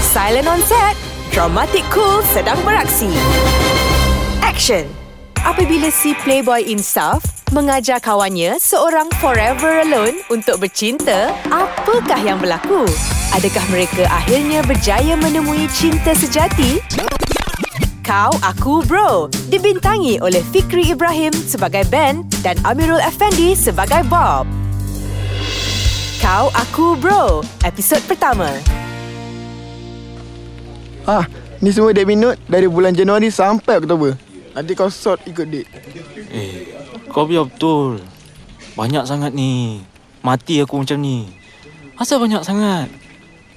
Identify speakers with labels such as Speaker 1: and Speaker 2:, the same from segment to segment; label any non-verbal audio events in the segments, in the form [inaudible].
Speaker 1: Silent on set. Dramatic cool sedang beraksi. Action. Apabila si playboy insaf mengajar kawannya seorang forever alone untuk bercinta, apakah yang berlaku? Adakah mereka akhirnya berjaya menemui cinta sejati? Kau Aku Bro dibintangi oleh Fikri Ibrahim sebagai Ben dan Amirul Effendi sebagai Bob. Kau Aku Bro, episod pertama.
Speaker 2: Ah, ni semua date minute dari bulan Januari sampai Oktober. Nanti kau sort ikut date.
Speaker 3: Eh, kau biar betul. Banyak sangat ni. Mati aku macam ni. Asal banyak sangat?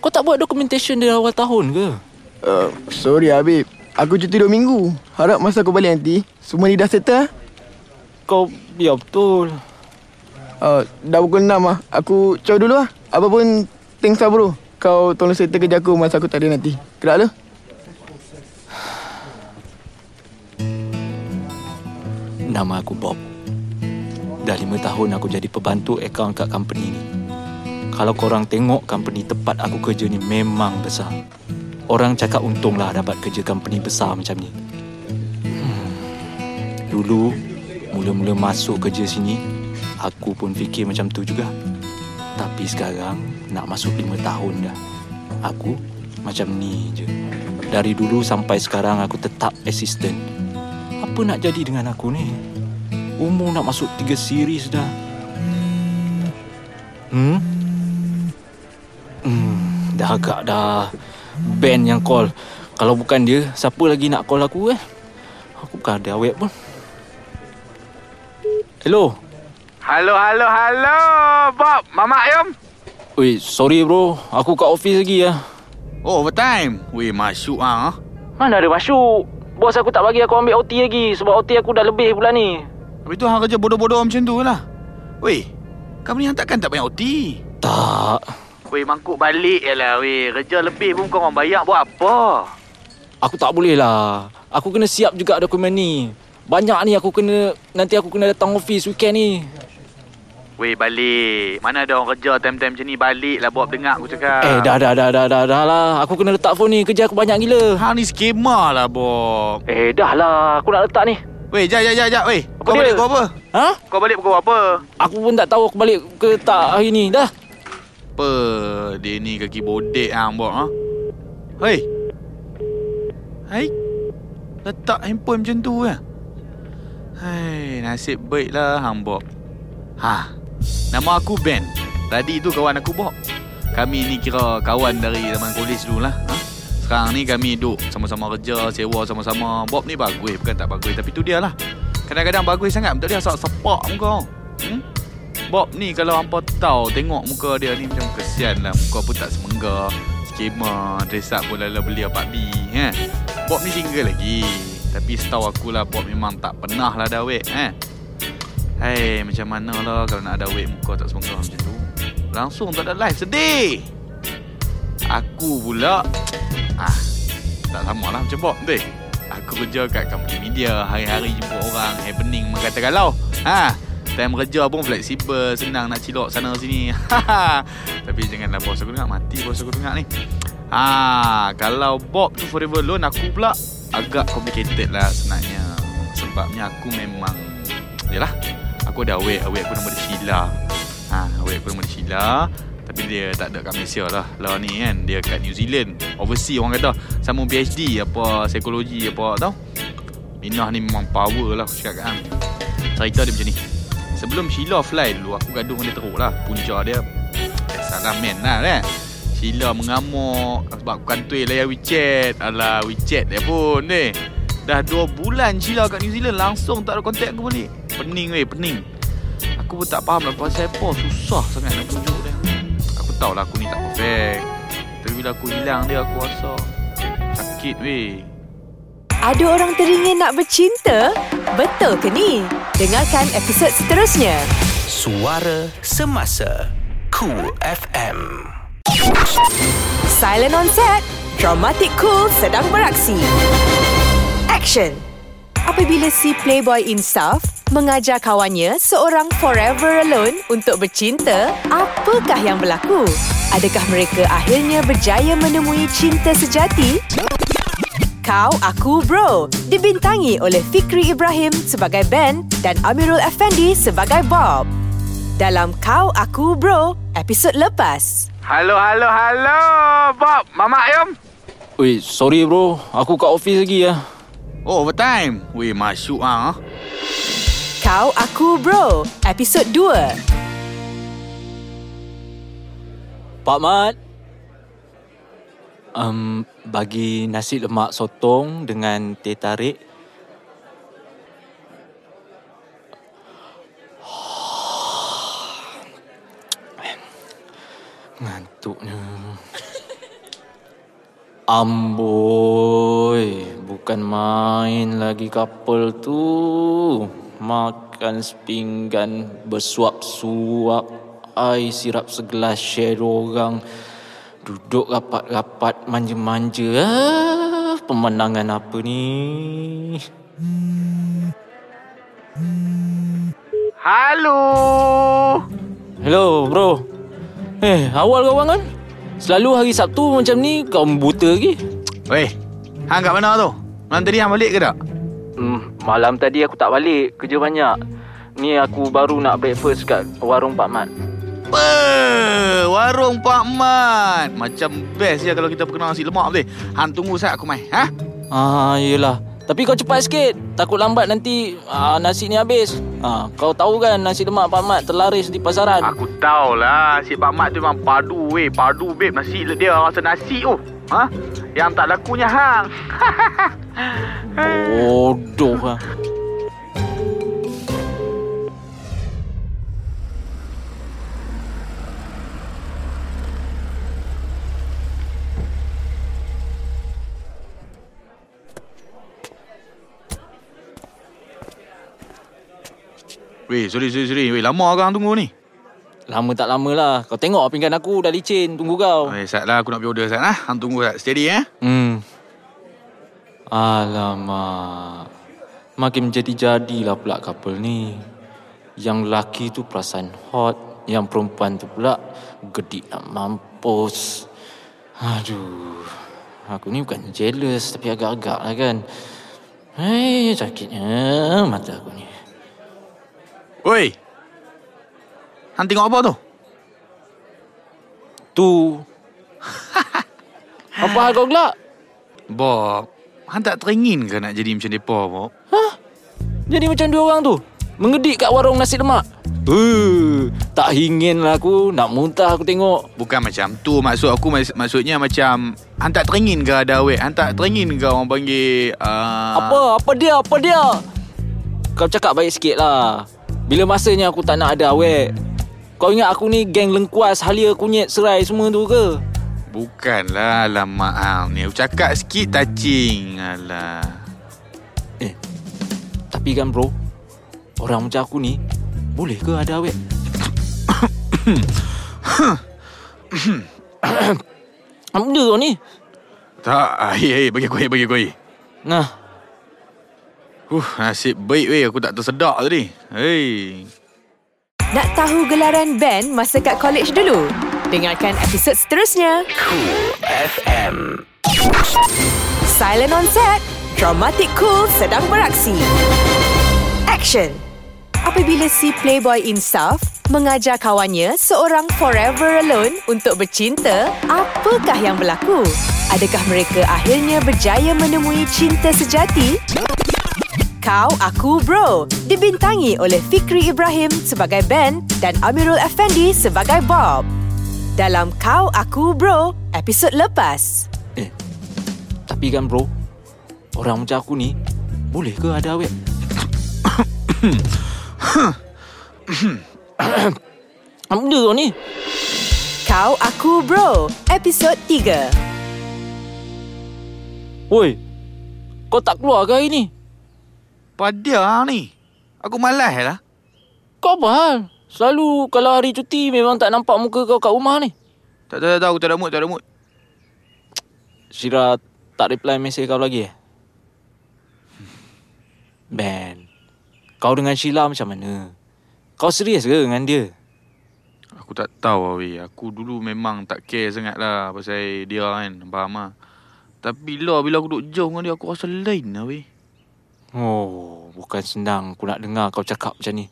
Speaker 3: Kau tak buat documentation dari awal tahun ke?
Speaker 2: Uh, sorry Habib. Aku cuti dua minggu. Harap masa aku balik nanti, semua ni dah settle. ah?
Speaker 3: Kau biar betul.
Speaker 2: Uh, dah pukul 6 lah. Aku caw dulu lah. Apa pun, thanks lah bro. Kau tolong settle kerja aku masa aku tak ada nanti. Gerak lu.
Speaker 3: Nama aku Bob. Dah lima tahun aku jadi pembantu akaun kat company ni. Kalau korang tengok company tempat aku kerja ni memang besar. Orang cakap untunglah dapat kerja company besar macam ni. Hmm. Dulu, mula-mula masuk kerja sini, aku pun fikir macam tu juga. Tapi sekarang, nak masuk lima tahun dah. Aku macam ni je. Dari dulu sampai sekarang aku tetap assistant. Apa nak jadi dengan aku ni? Umur nak masuk tiga series dah. Hmm? Hmm, dah agak dah. Ben yang call. Kalau bukan dia, siapa lagi nak call aku eh? Aku bukan ada awet pun. Hello.
Speaker 4: Halo, halo, halo. Bob, Mamak Yom.
Speaker 3: Oi, sorry bro. Aku kat office lagi ya.
Speaker 4: Oh, overtime. Weh, masuk ah.
Speaker 3: Mana ada masuk? Bos aku tak bagi aku ambil OT lagi sebab OT aku dah lebih bulan ni.
Speaker 4: Habis tu hang kerja bodoh-bodoh macam tu lah. Weh, kamu ni hang takkan tak banyak OT?
Speaker 3: Tak.
Speaker 4: Weh, mangkuk balik je lah. Weh, kerja lebih pun kau orang bayar buat apa?
Speaker 3: Aku tak boleh lah. Aku kena siap juga dokumen ni. Banyak ni aku kena nanti aku kena datang office weekend ni.
Speaker 4: Weh, balik. Mana ada orang kerja time-time macam ni. Balik lah Bob dengar aku cakap.
Speaker 3: Eh dah dah dah dah dah dah lah. Aku kena letak phone ni. Kerja aku banyak gila.
Speaker 4: Hang ni skema lah, Bob.
Speaker 3: Eh dah lah. Aku nak letak ni.
Speaker 4: Weh, jap, jap, jap, jap. Weh,
Speaker 3: Apa
Speaker 4: kau
Speaker 3: dia?
Speaker 4: balik pukul apa?
Speaker 3: Ha?
Speaker 4: Kau balik pukul apa?
Speaker 3: Aku pun tak tahu aku balik ke tak hari ni. Dah.
Speaker 4: Apa? Dia ni kaki bodek hang, Bob. Ha? Hei. Hai. Letak handphone macam tu kan? Hai, nasib baiklah hang Bob. Ha. Nama aku Ben. Tadi tu kawan aku Bob. Kami ni kira kawan dari zaman kolej dulu lah. Ha? Sekarang ni kami duduk sama-sama kerja, sewa sama-sama. Bob ni bagus, bukan tak bagus. Tapi tu dia lah. Kadang-kadang bagus sangat. Betul dia asal sepak muka. Hmm? Bob ni kalau hampa tahu tengok muka dia ni macam kesian lah. Muka pun tak semenggah. Skema, dress up pun lala beli apa bi. Eh? Bob ni single lagi. Tapi setahu aku lah Bob memang tak pernah lah ada wek. Eh? Hai, macam mana lah kalau nak ada wek muka tak semenggah macam tu. Langsung tak ada live, sedih. Aku pula, ah, tak sama lah macam Bob tu. Aku kerja kat company media Hari-hari jumpa orang Happening mengata kalau ha, Time kerja pun fleksibel Senang nak cilok sana sini [laughs] Tapi janganlah bos aku dengar Mati bos aku dengar ni ha, Kalau Bob tu forever alone Aku pula agak complicated lah sebenarnya Sebabnya aku memang Yalah Aku ada awet Awet aku nama dia Sheila. Ha, Awet aku nama dia Sheila. Tapi dia tak ada kat Malaysia lah Lah ni kan. Dia kat New Zealand Overseas orang kata. Sambung PhD Apa Psikologi apa tau Minah ni memang power lah Aku cakap kan Cerita dia macam ni. Sebelum Sheila fly dulu Aku gaduh dengan dia teruk lah. Punca dia Eh salah man lah kan? Sheila mengamuk Sebab aku kantoi layar WeChat. Alah WeChat dia pun ni Dah 2 bulan Sheila kat New Zealand Langsung tak ada kontak aku balik. Pening weh pening Aku pun tak faham lah Pasal apa Susah sangat nak tunjuk dia Aku tahu lah aku ni tak perfect Tapi bila aku hilang dia Aku rasa Sakit weh
Speaker 1: Ada orang teringin nak bercinta? Betul ke ni? Dengarkan episod seterusnya.
Speaker 5: Suara Semasa Cool FM
Speaker 1: Silent on set. Dramatic cool sedang beraksi. Action. Apabila si playboy insaf mengajar kawannya seorang forever alone untuk bercinta, apakah yang berlaku? Adakah mereka akhirnya berjaya menemui cinta sejati? Kau Aku Bro dibintangi oleh Fikri Ibrahim sebagai Ben dan Amirul Effendi sebagai Bob. Dalam Kau Aku Bro, episod lepas.
Speaker 4: Halo, halo, halo. Bob, Mamak Yom.
Speaker 3: Weh, sorry bro. Aku kat office lagi ya.
Speaker 4: Oh, overtime. Weh, masuk ah.
Speaker 1: Kau Aku Bro, episod 2.
Speaker 3: Pak Mat. Um, bagi nasi lemak sotong dengan teh tarik. [sighs] Ngantuknya. Amboi, bukan main lagi couple tu. Makan sepinggan bersuap-suap. Ai sirap segelas share orang. Duduk rapat-rapat manja-manja. Ah, pemandangan apa ni?
Speaker 4: Halo.
Speaker 3: Hello bro. Eh, awal kau bangun? Selalu hari Sabtu macam ni kau buta lagi.
Speaker 4: Weh, hang kat mana tu? Malam tadi hang balik ke tak?
Speaker 3: Hmm, malam tadi aku tak balik, kerja banyak. Ni aku baru nak breakfast kat warung Pak Mat.
Speaker 4: Apa? Warung Pak Mat. Macam best je kalau kita perkenal nasi lemak betul. Hang tunggu sat aku mai. Ha?
Speaker 3: Ah, yelah. Tapi kau cepat sikit. Takut lambat nanti ah, nasi ni habis. Ah, kau tahu kan nasi lemak Pak Mat terlaris di pasaran.
Speaker 4: Aku tahulah si Pak Mat tu memang padu weh. Padu babe. Nasi dia rasa nasi oh. Ha? Yang tak lakunya hang. [laughs]
Speaker 3: Bodoh lah.
Speaker 4: Weh, sorry, sorry, sorry. Weh, lama kau hang tunggu ni.
Speaker 3: Lama tak lama lah. Kau tengok pinggan aku dah licin. Tunggu kau.
Speaker 4: Weh, sat lah aku nak pergi order sat lah. Hang tunggu sat. Steady eh.
Speaker 3: Hmm. Alamak. Makin menjadi-jadilah pula couple ni. Yang lelaki tu perasan hot. Yang perempuan tu pula gedik nak mampus. Aduh. Aku ni bukan jealous tapi agak-agak lah kan. Hei, sakitnya mata aku ni.
Speaker 4: Woi. Hang tengok apa tu?
Speaker 3: Tu. [laughs] Apa hal kau gelak?
Speaker 4: Bob, hang tak teringin ke nak jadi macam depa, Bob?
Speaker 3: Jadi macam dua orang tu. Mengedik kat warung nasi lemak. Uh, tak ingin lah aku. Nak muntah aku tengok.
Speaker 4: Bukan macam tu maksud aku mak- maksudnya macam hang tak teringin ke ada awet? Hang tak teringin ke orang panggil uh...
Speaker 3: Apa? Apa dia? Apa dia? Kau cakap baik sikit lah. Bila masanya aku tak nak ada awet? Kau ingat aku ni geng lengkuas, halia, kunyit, serai semua tu ke?
Speaker 4: Bukanlah alamak hang ni. Aku cakap sikit touching. Alah.
Speaker 3: Eh, tapi kan bro, orang macam aku ni, boleh ke ada awet? Apa benda kau ni?
Speaker 4: Tak, ai ai bagi aku ai bagi aku ai.
Speaker 3: Nah,
Speaker 4: Huh, nasib baik weh aku tak tersedak tadi. Hei.
Speaker 1: Nak tahu gelaran band masa kat college dulu? Dengarkan episod seterusnya.
Speaker 5: Cool FM.
Speaker 1: Silent on set. Dramatic Cool sedang beraksi. Action. Apabila si Playboy Insaf mengajar kawannya seorang forever alone untuk bercinta, apakah yang berlaku? Adakah mereka akhirnya berjaya menemui cinta sejati? Kau Aku Bro dibintangi oleh Fikri Ibrahim sebagai Ben dan Amirul Effendi sebagai Bob. Dalam Kau Aku Bro, episod lepas.
Speaker 3: eh, tapi kan bro, orang macam aku ni, boleh ke ada awet? Apa benda kau ni?
Speaker 1: Kau Aku Bro, episod 3.
Speaker 3: Woi, kau tak keluar ke hari ni?
Speaker 4: Pada hang ni. Aku malas lah.
Speaker 3: Kau apa hal? Selalu kalau hari cuti memang tak nampak muka kau kat rumah ni.
Speaker 4: Tak tak tak aku tak ada mood, tak ada mood.
Speaker 3: Syira tak reply mesej kau lagi eh? Ben, Kau dengan Sheila macam mana? Kau serius ke dengan dia?
Speaker 4: Aku tak tahu lah weh. Aku dulu memang tak care sangat lah pasal dia kan. Faham lah. Tapi lah bila aku duduk jauh dengan dia aku rasa lain lah weh.
Speaker 3: Oh, bukan senang aku nak dengar kau cakap macam ni.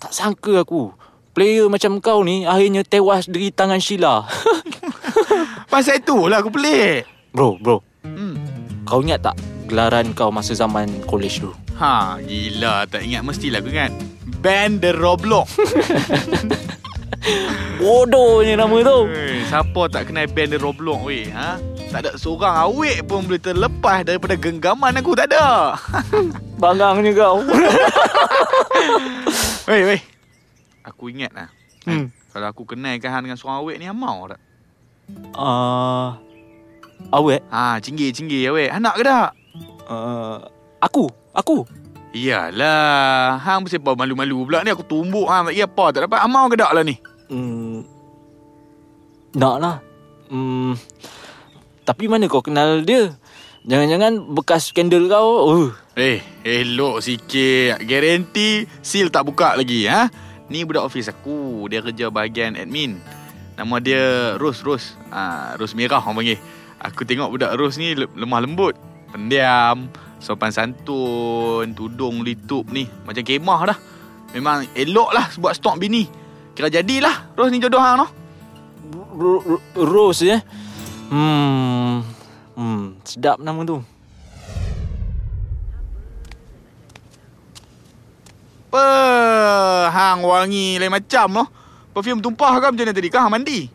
Speaker 3: Tak sangka aku. Player macam kau ni akhirnya tewas dari tangan Sheila. [laughs]
Speaker 4: Pasal tu lah aku pelik.
Speaker 3: bro, bro.
Speaker 4: Hmm.
Speaker 3: Kau ingat tak gelaran kau masa zaman college dulu?
Speaker 4: Ha, gila tak ingat mestilah aku ingat. Band The Roblox. [laughs] [laughs]
Speaker 3: Bodohnya nama tu.
Speaker 4: Hey, siapa tak kenal band The Roblox weh? Ha? Tak ada seorang awek pun boleh terlepas daripada genggaman aku. Tak ada. [laughs]
Speaker 3: Bangangnya kau. [laughs]
Speaker 4: Weh, weh. Aku ingat lah.
Speaker 3: Hmm.
Speaker 4: Kalau aku kenalkan Han dengan seorang awek ni, Han mau tak?
Speaker 3: uh, awet?
Speaker 4: Ha, cinggir-cinggir awek. Han nak ke tak?
Speaker 3: Uh, aku, aku.
Speaker 4: Iyalah. Hang mesti apa malu-malu pula ni. Aku tumbuk hang. Tak apa. Tak dapat. Han mau ke lah ni?
Speaker 3: Hmm, nak lah. Hmm, tapi mana kau kenal dia? Jangan-jangan bekas skandal kau. Uh,
Speaker 4: Eh, elok sikit. Garanti seal tak buka lagi. Ha? Ni budak office aku. Dia kerja bahagian admin. Nama dia Ros, Ros. Ha, Ros Merah orang panggil. Aku tengok budak Ros ni le- lemah lembut. Pendiam. Sopan santun. Tudung litup ni. Macam kemah dah. Memang elok lah buat stok bini. Kira jadilah Ros ni jodoh hang noh.
Speaker 3: Ro- Ro- Rose eh. Hmm, hmm, sedap nama tu.
Speaker 4: Apa? Hang wangi lain macam noh. Perfume tumpah ke macam mana tadi? Hang mandi?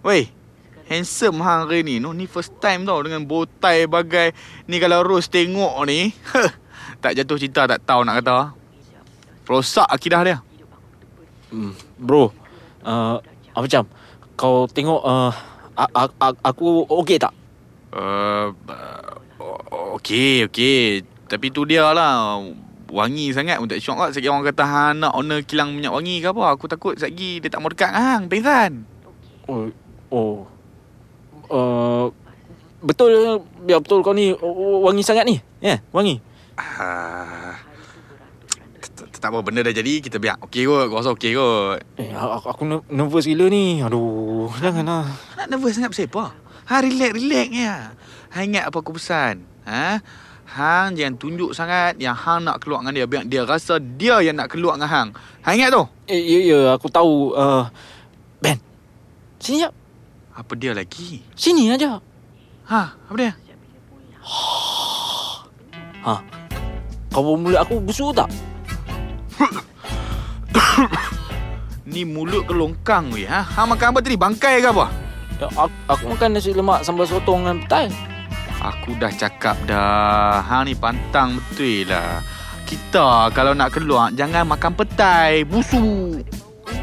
Speaker 4: Weh, handsome hang hari ni. No, ni first time tau dengan bow tie bagai ni kalau Rose tengok ni. [laughs] tak jatuh cinta tak tahu nak kata. Rosak akidah dia.
Speaker 3: Hmm, bro, uh, apa macam? Kau tengok uh, a- a- aku okey tak?
Speaker 4: Uh, okey, okey. Tapi tu dia lah. Wangi sangat pun tak syok lah. Sekali orang kata hang nak owner kilang minyak wangi ke apa. Aku takut sekali dia tak mau dekat hang. Pengsan.
Speaker 3: Oh, oh. Uh, betul, biar betul kau ni wangi sangat ni. Ya, yeah, wangi.
Speaker 4: Ah, tak- apa benda dah jadi kita biar okey kot aku rasa okey kot
Speaker 3: Eh, aku, aku ner- nervous gila ni. Aduh, janganlah.
Speaker 4: nak nervous sangat pasal apa ha relax relax ya ha ingat apa aku pesan ha hang jangan tunjuk sangat yang hang nak keluar dengan dia biar dia rasa dia yang nak keluar dengan hang ha ingat tu
Speaker 3: Eh, ya, ya, aku tahu. Uh, ben, sini jap.
Speaker 4: Apa dia lagi
Speaker 3: Sini aja.
Speaker 4: ha apa dia
Speaker 3: Ha. Kau bawa mulut aku busuk tak? [coughs]
Speaker 4: ni mulut ke longkang weh ha hang makan apa tadi bangkai ke apa
Speaker 3: Ya, aku, aku makan nasi lemak sambal sotong dengan petai.
Speaker 4: Aku dah cakap dah Hang ni pantang betul lah Kita kalau nak keluar Jangan makan petai Busuk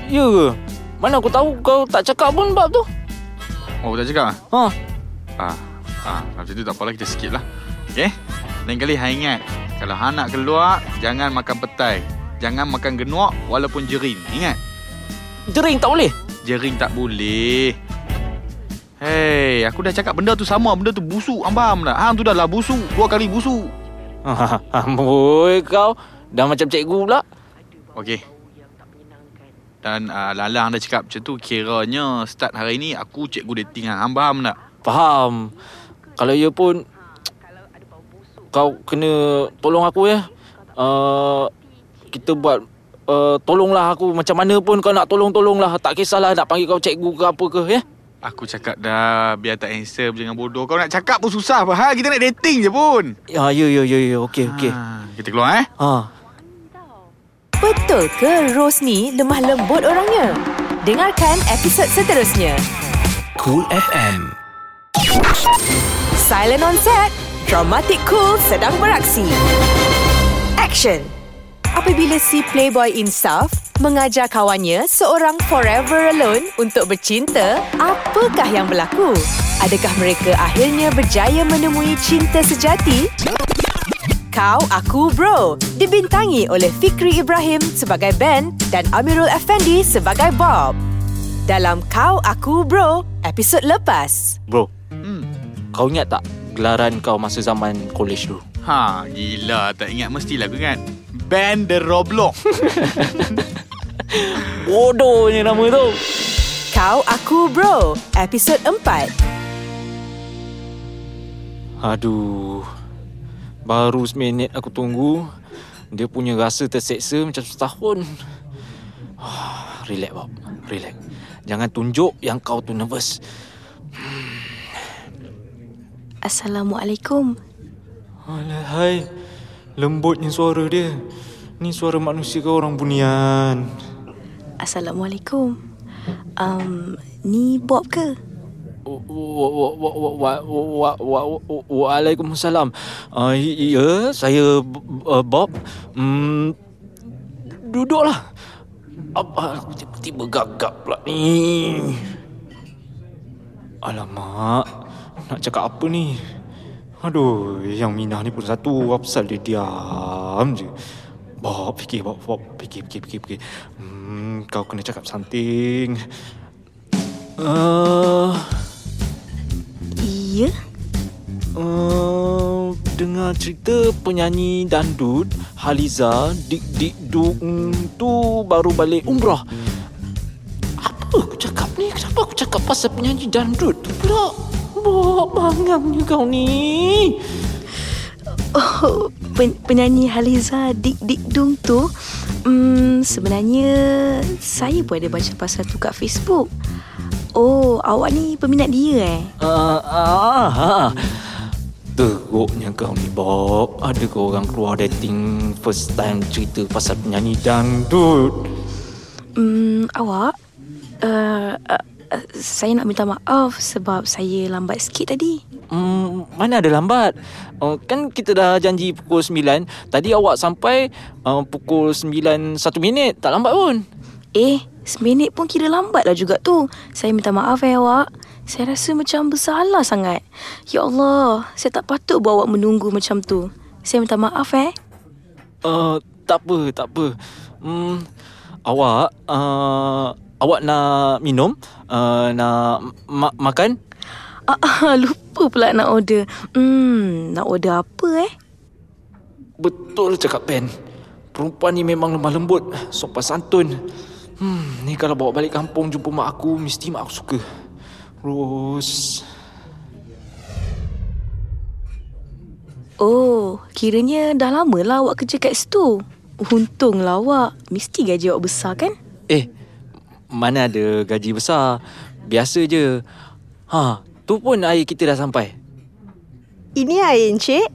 Speaker 3: Ya ke? Mana aku tahu kau tak cakap pun bab tu.
Speaker 4: Oh tak cakap ah?
Speaker 3: Ha.
Speaker 4: Ah, ah, macam tu tak apalah kita skip lah. Okay? Lain kali hang ingat, kalau hang nak keluar, jangan makan petai. Jangan makan genuak walaupun jering. Ingat,
Speaker 3: Jering tak boleh.
Speaker 4: jering tak boleh. Hei, aku dah cakap benda tu sama, benda tu busuk. Ambam dah. Hang tu dah lah busuk. Dua kali busuk. [laughs]
Speaker 3: Amboi kau. Dah macam cikgu pula.
Speaker 4: Okey. Dan uh, Lalang dah cakap macam tu, kiranya start hari ni aku cikgu dating hang. Hang faham tak?
Speaker 3: Faham. Kalau ya pun kau kena tolong aku ya. Uh, kita buat uh, tolonglah aku macam mana pun kau nak tolong-tolonglah. Tak kisahlah nak panggil kau cikgu ke apa ke ya.
Speaker 4: Aku cakap dah biar tak handsome jangan bodoh. Kau nak cakap pun susah apa hal kita nak dating je pun.
Speaker 3: Ya ya ya ya ya okey okey.
Speaker 4: Ha, kita keluar eh.
Speaker 3: Ha.
Speaker 1: Betul ke Rose ni lemah lembut orangnya? Dengarkan episod seterusnya.
Speaker 5: Cool FM.
Speaker 1: Silent on set. Dramatic Cool sedang beraksi. Action. Apabila si Playboy Insaf mengajar kawannya seorang forever alone untuk bercinta, apakah yang berlaku? Adakah mereka akhirnya berjaya menemui cinta sejati? Kau Aku Bro dibintangi oleh Fikri Ibrahim sebagai Ben dan Amirul Effendi sebagai Bob. Dalam Kau Aku Bro, episod lepas.
Speaker 3: Bro,
Speaker 4: Hmm.
Speaker 3: kau ingat tak gelaran kau masa zaman college dulu?
Speaker 4: Ha, gila tak ingat mestilah aku ingat. Band The Roblox. [laughs]
Speaker 3: Bodohnya nama tu.
Speaker 1: Kau Aku Bro, episod 4.
Speaker 3: Aduh. Baru seminit aku tunggu. Dia punya rasa terseksa macam setahun. Ah, Relax, Bob. Relax. Jangan tunjuk yang kau tu nervous.
Speaker 6: Assalamualaikum.
Speaker 3: Alah, hai. Lembutnya suara dia. Ni suara manusia ke orang bunian?
Speaker 6: Assalamualaikum. Um, ni Bob ke?
Speaker 3: Waalaikumsalam. Uh, ya, saya uh, Bob. Hmm, duduklah. Aku tiba-tiba gagap pula ni? Alamak, nak cakap apa ni? Aduh, yang Minah ni pun satu. Apa dia diam je? Bob, fikir, Bob, Bob. Fikir, fikir, fikir, fikir. Hmm, kau kena cakap something. Uh,
Speaker 6: Iya.
Speaker 3: Uh, dengar cerita penyanyi dandut Haliza Dik Dik Dung tu baru balik umrah. Apa aku cakap ni? Kenapa aku cakap pasal penyanyi dandut tu pula? Bok, bangamnya kau ni.
Speaker 6: Oh, pen- penyanyi Haliza Dik Dik Dung tu hmm, Sebenarnya Saya pun ada baca pasal tu kat Facebook Oh, awak ni peminat dia eh?
Speaker 3: Ah, ah, ah. Teruknya kau ni Bob Ada ke orang keluar dating First time cerita pasal penyanyi dangdut
Speaker 6: Hmm, awak uh, uh, uh, Saya nak minta maaf Sebab saya lambat sikit tadi
Speaker 3: Hmm, mana ada lambat? Uh, kan kita dah janji pukul 9. Tadi awak sampai uh, pukul 9 1 minit. Tak lambat pun.
Speaker 6: Eh, seminit pun kira lambat lah juga tu. Saya minta maaf eh awak. Saya rasa macam bersalah sangat. Ya Allah, saya tak patut buat awak menunggu macam tu. Saya minta maaf eh.
Speaker 3: Uh, tak apa, tak apa. Hmm, awak uh, awak nak minum? Uh, nak ma- makan? [laughs]
Speaker 6: Ah, ah, lupa pula nak order. Hmm, nak order apa eh?
Speaker 3: Betul cakap Ben. Perempuan ni memang lemah lembut, sopan santun. Hmm, ni kalau bawa balik kampung jumpa mak aku, mesti mak aku suka. Ros.
Speaker 6: Oh, kiranya dah lama lah awak kerja kat situ. Untunglah awak. Mesti gaji awak besar kan?
Speaker 3: Eh, mana ada gaji besar. Biasa je. Ha, tu pun air kita dah sampai.
Speaker 7: Ini air, Encik.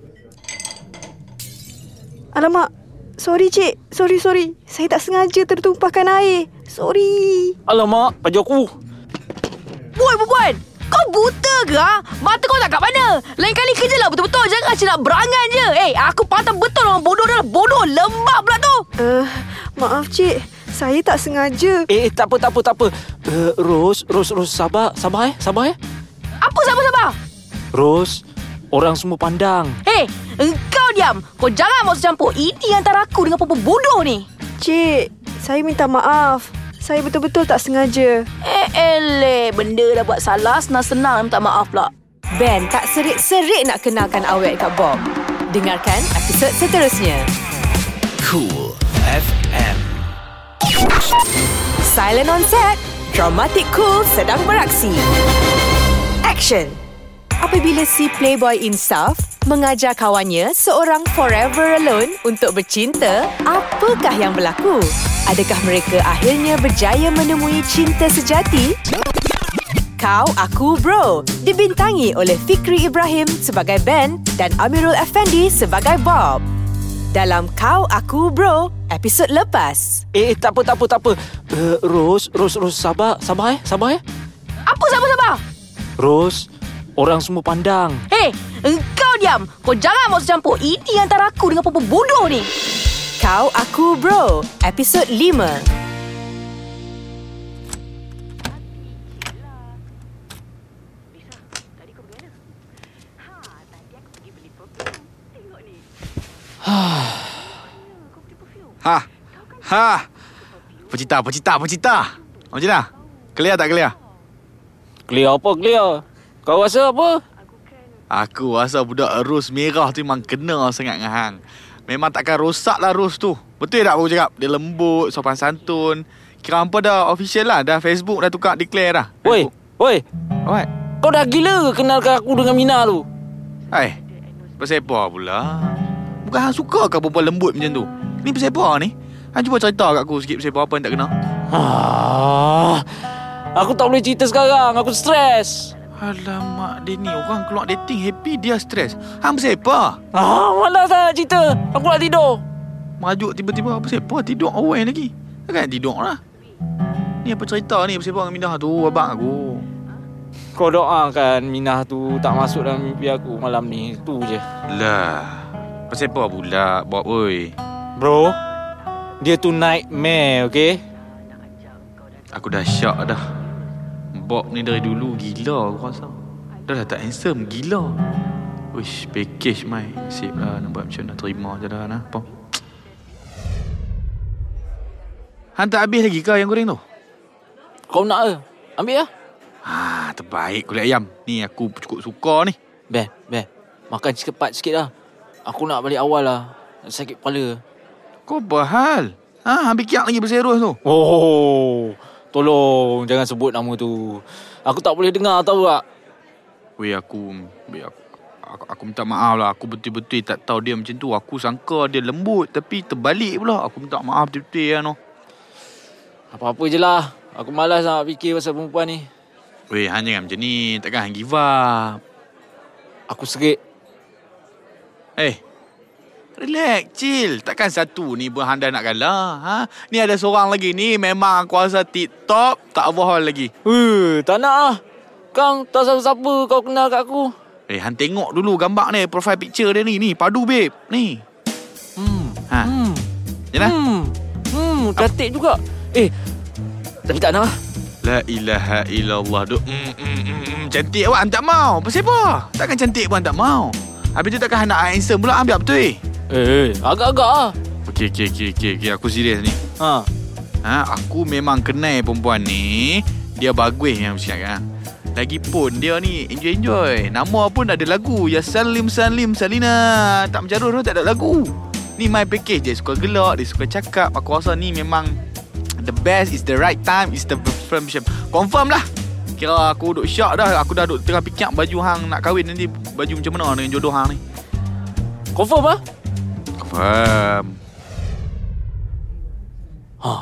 Speaker 7: Alamak. Sorry, Cik. Sorry, sorry. Saya tak sengaja tertumpahkan air. Sorry.
Speaker 3: Alamak, baju aku.
Speaker 6: Woi, perempuan! Kau buta ke ha? Mata kau tak kat mana? Lain kali kerjalah betul-betul. Jangan macam nak berangan je. Eh, aku patah betul orang bodoh dah. Bodoh lembab pula tu.
Speaker 7: Uh, maaf, Cik. Saya tak sengaja.
Speaker 3: Eh, eh, tak apa, tak apa, tak apa. Uh, Ros, Ros, Ros, sabar, sabar eh, sabar eh.
Speaker 6: Apa sabar-sabar?
Speaker 3: Ros, orang semua pandang.
Speaker 6: Hei, engkau diam. Kau jangan masuk campur. Ini antara aku dengan perempuan bodoh ni.
Speaker 7: Cik, saya minta maaf. Saya betul-betul tak sengaja.
Speaker 6: Eh, eleh. Benda dah buat salah. Senang-senang minta maaf pula.
Speaker 1: Ben tak serik-serik nak kenalkan awet kat Bob. Dengarkan episod seterusnya.
Speaker 5: Cool FM.
Speaker 1: Silent on set, dramatic cool sedang beraksi. Action. Apabila si playboy insaf mengajar kawannya seorang forever alone untuk bercinta, apakah yang berlaku? Adakah mereka akhirnya berjaya menemui cinta sejati? Kau Aku Bro dibintangi oleh Fikri Ibrahim sebagai Ben dan Amirul Effendi sebagai Bob. Dalam Kau Aku Bro, episod lepas.
Speaker 3: Eh, eh tak apa, tak apa, tak apa. Uh, Ros, Ros, Ros, sabar, sabar eh, sabar eh.
Speaker 6: Apa sabar-sabar?
Speaker 3: Ros, orang semua pandang.
Speaker 6: Hei, engkau diam. Kau jangan masuk campur. Ini antara aku dengan perempuan bodoh ni.
Speaker 1: Kau Aku Bro, episod 5.
Speaker 4: Ha. Ha. Pecita, pecita, pecita. Macam mana? Clear tak clear?
Speaker 3: Clear apa, clear? Kau rasa apa?
Speaker 4: Aku rasa budak Ros merah tu memang kena sangat dengan hang. Memang takkan rosak lah Ros tu Betul tak aku cakap Dia lembut Sopan santun Kira apa dah official lah Dah Facebook dah tukar declare dah
Speaker 3: Woi, woi.
Speaker 4: What?
Speaker 3: Kau dah gila ke kenalkan aku dengan Mina tu?
Speaker 4: Hai Pasal apa pula Bukan hang suka ke perempuan lembut macam tu Ni pasal apa ni Hang cuba cerita kat aku sikit pasal apa Apa yang tak kena
Speaker 3: Ah, aku tak boleh cerita sekarang. Aku stres.
Speaker 4: Alamak dia ni Orang keluar dating happy Dia stres Hang pasal apa
Speaker 3: Ah, malas lah cerita. Aku nak tidur.
Speaker 4: Merajuk tiba-tiba apa Tidur awal lagi Takkan tidur lah Ni apa cerita ni apa dengan Minah tu Abang aku
Speaker 3: Kau doakan Minah tu tak masuk dalam mimpi aku malam ni. Tu je.
Speaker 4: Lah apa pula Bob oi
Speaker 3: Bro, dia tu nightmare, okay?
Speaker 4: Aku dah syak dah Bob ni dari dulu gila aku rasa Dah dah tak handsome Gila Wish package mai Sip lah Nampak macam nak terima je dah nah. Apa Han tak habis lagi ke yang goreng tu?
Speaker 3: Kau nak ke? Ambil lah.
Speaker 4: Ha, terbaik kulit ayam. Ni aku cukup suka ni.
Speaker 3: Ben, Ben. Makan cepat sikit lah. Aku nak balik awal lah. Sakit kepala.
Speaker 4: Kau apa hal? Ha, ambil kiak lagi berserus tu.
Speaker 3: Oh, tolong jangan sebut nama tu. Aku tak boleh dengar tahu tak?
Speaker 4: Weh aku, weh aku, aku, aku minta maaf lah. Aku betul-betul tak tahu dia macam tu. Aku sangka dia lembut tapi terbalik pula. Aku minta maaf betul-betul ya no.
Speaker 3: Apa-apa je lah. Aku malas nak fikir pasal perempuan ni.
Speaker 4: Weh, Han jangan macam ni. Takkan Han give up.
Speaker 3: Aku serik.
Speaker 4: Eh, relax, chill. Takkan satu ni pun Han dah nak kalah. Ha? Ni ada seorang lagi ni memang kuasa TikTok tak bohong lagi.
Speaker 3: Eh, tak nak lah. Kang, tak siapa-siapa kau kenal kat aku.
Speaker 4: Eh, Han tengok dulu gambar ni, profile picture dia ni. Ni, padu babe. Ni.
Speaker 3: Hmm.
Speaker 4: Ha.
Speaker 3: Hmm.
Speaker 4: Yalah.
Speaker 3: Hmm. Hmm, cantik juga. Eh, tapi tak nak lah.
Speaker 4: La ilaha illallah duk. Mm, mm, mm, mm. Cantik awak Han tak mau. Pasal apa? Takkan cantik pun Han tak mau. Habis tu takkan nak handsome pula ambil betul eh.
Speaker 3: Eh, agak-agak lah.
Speaker 4: Okey, okey, okey, okey. Okay. Aku serius ni.
Speaker 3: Ha.
Speaker 4: Ha, aku memang kenal perempuan ni. Dia bagus yang aku cakap. Ha. Lagipun dia ni enjoy-enjoy. Nama pun ada lagu. Ya Salim Salim Salina. Tak mencarut tu tak ada lagu. Ni my package. Dia suka gelak, dia suka cakap. Aku rasa ni memang the best is the right time is the confirmation. Confirm lah. Kira aku duk syak dah. Aku dah duk tengah fikir baju hang nak kahwin nanti. Baju macam mana dengan jodoh hang ni.
Speaker 3: Confirm lah.
Speaker 4: Confirm.
Speaker 3: Ha.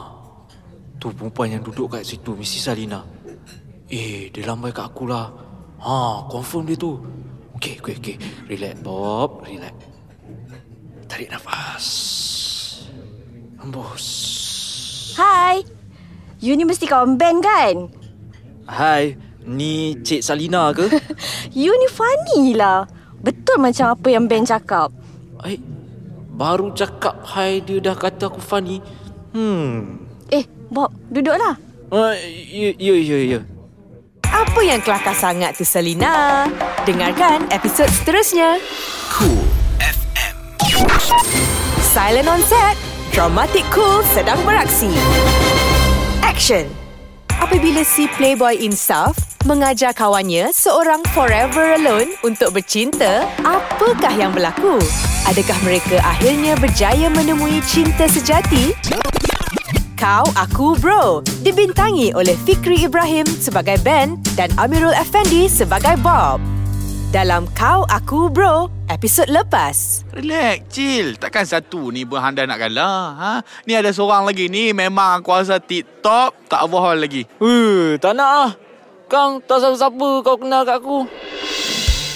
Speaker 3: Tu perempuan yang duduk kat situ, Mrs. Salina. Eh, dia lambai kat aku lah. Ha, confirm dia tu. Okey, okey, okey. Relax, Bob. Relax. Tarik nafas. Hembus.
Speaker 8: Hai. You ni mesti kawan band kan?
Speaker 3: Hai, ni Cik Salina ke? [laughs]
Speaker 8: You ni funny lah. Betul macam apa yang Ben cakap.
Speaker 3: Eh, baru cakap hai dia dah kata aku funny. Hmm.
Speaker 8: Eh, Bob, duduklah.
Speaker 3: Uh, ya, ya, ya, ya.
Speaker 1: Apa yang kelakar sangat tu Selina? Dengarkan episod seterusnya.
Speaker 5: Cool FM.
Speaker 1: Silent on set. Dramatic Cool sedang beraksi. Action. Apabila si Playboy Insaf mengajar kawannya seorang forever alone untuk bercinta, apakah yang berlaku? Adakah mereka akhirnya berjaya menemui cinta sejati? Kau Aku Bro dibintangi oleh Fikri Ibrahim sebagai Ben dan Amirul Effendi sebagai Bob. Dalam Kau Aku Bro, episod lepas.
Speaker 4: Relax, chill. Takkan satu ni pun handa nak kalah. Ha? Ni ada seorang lagi ni memang kuasa TikTok tak bohong lagi.
Speaker 3: Eh, tak nak lah. Kang, tak siapa-siapa kau kenal kat aku.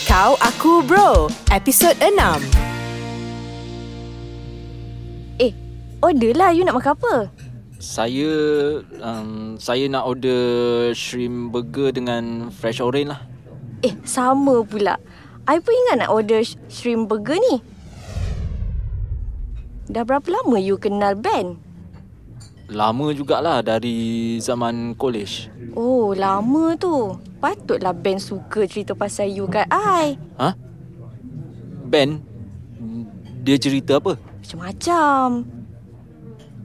Speaker 1: Kau Aku Bro, episod 6.
Speaker 8: Eh, order lah. You nak makan apa?
Speaker 3: Saya um, saya nak order shrimp burger dengan fresh orange lah.
Speaker 8: Eh, sama pula. I pun ingat nak order sh- shrimp burger ni. Dah berapa lama you kenal Ben?
Speaker 3: Lama jugalah dari zaman college.
Speaker 8: Oh, lama tu. Patutlah Ben suka cerita pasal you kat I.
Speaker 3: Ha? Ben, dia cerita apa?
Speaker 8: Macam-macam.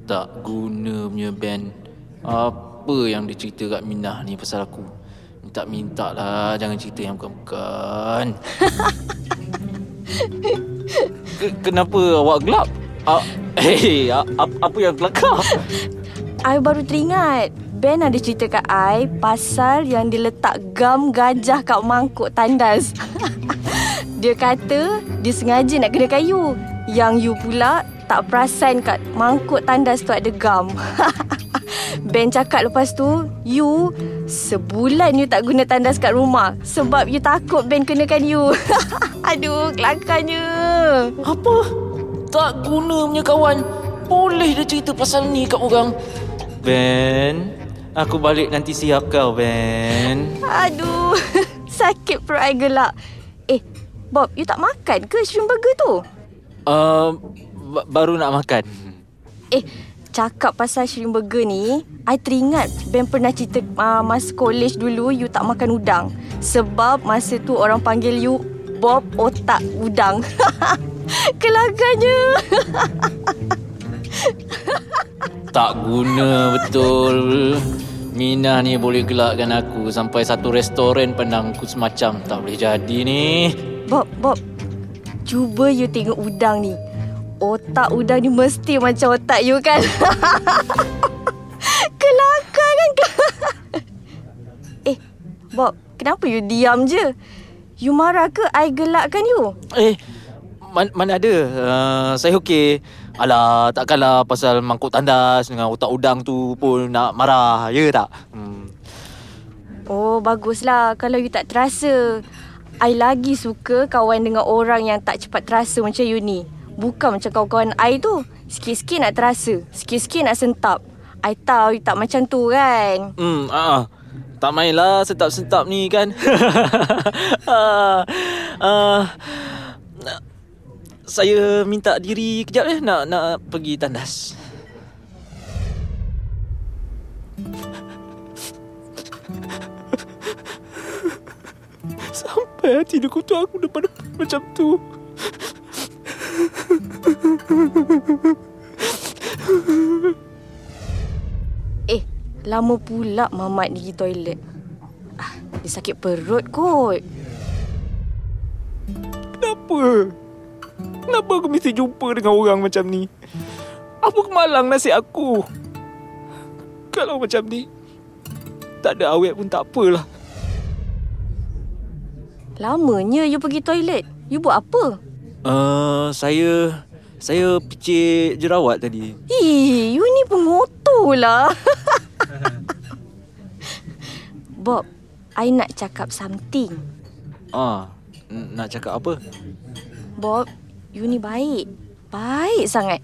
Speaker 3: Tak guna punya Ben. Apa yang dia cerita kat Minah ni pasal aku? Minta-minta lah jangan cerita yang bukan-bukan. Ke- Kenapa awak gelap? Ah, hey, a- a- apa yang kelakar?
Speaker 9: I baru teringat Ben ada cerita kat I Pasal yang dia letak gam gajah kat mangkuk tandas [laughs] Dia kata Dia sengaja nak kena kayu Yang you pula Tak perasan kat mangkuk tandas tu ada gam [laughs] Ben cakap lepas tu You Sebulan you tak guna tandas kat rumah Sebab you takut Ben kenakan you [laughs] Aduh kelakarnya
Speaker 3: Apa? Tak guna punya kawan. Boleh dia cerita pasal ni kat orang. Ben, aku balik nanti siap kau, Ben.
Speaker 9: Aduh, [laughs] sakit perut I gelak. Eh, Bob, you tak makan ke shrimp burger tu?
Speaker 3: Uh, ba- baru nak makan.
Speaker 9: Eh, cakap pasal shrimp burger ni, I teringat Ben pernah cerita uh, masa college dulu you tak makan udang. Sebab masa tu orang panggil you Bob otak udang. [laughs] Kelakarnya. [laughs]
Speaker 3: Tak guna betul. Mina ni boleh gelakkan aku sampai satu restoran pandang aku semacam tak boleh jadi ni.
Speaker 9: Bob, Bob. Cuba you tengok udang ni. Otak udang ni mesti macam otak you kan? [laughs] Kelakar kan? eh, Bob. Kenapa you diam je? You marah ke I gelakkan you?
Speaker 3: Eh, man, mana ada. Uh, saya okey. Alah, takkanlah pasal mangkuk tandas dengan otak udang tu pun nak marah, ya tak? Hmm.
Speaker 9: Oh, baguslah kalau you tak terasa. I lagi suka kawan dengan orang yang tak cepat terasa macam you ni. Bukan macam kawan-kawan I tu. Sikit-sikit nak terasa. Sikit-sikit nak sentap. I tahu you tak macam tu kan?
Speaker 3: Hmm, ah. Uh, tak mainlah sentap-sentap ni kan. [laughs] ah, ah, saya minta diri kejap eh nak nak pergi tandas. [laughs] Sampai hati dia kutuk aku depan macam tu. [laughs]
Speaker 9: Eh, lama pula Mamat pergi toilet. Ah, dia sakit perut kot.
Speaker 3: Kenapa? Kenapa aku mesti jumpa dengan orang macam ni? Apa kemalang nasib aku? Kalau macam ni, tak ada awet pun tak apalah.
Speaker 9: Lamanya you pergi toilet. You buat apa?
Speaker 3: Uh, saya saya picit jerawat tadi.
Speaker 9: Ih, you ni pengotor lah. [laughs] Bob, I nak cakap something.
Speaker 3: Ah, nak cakap apa?
Speaker 9: Bob, you ni baik. Baik sangat.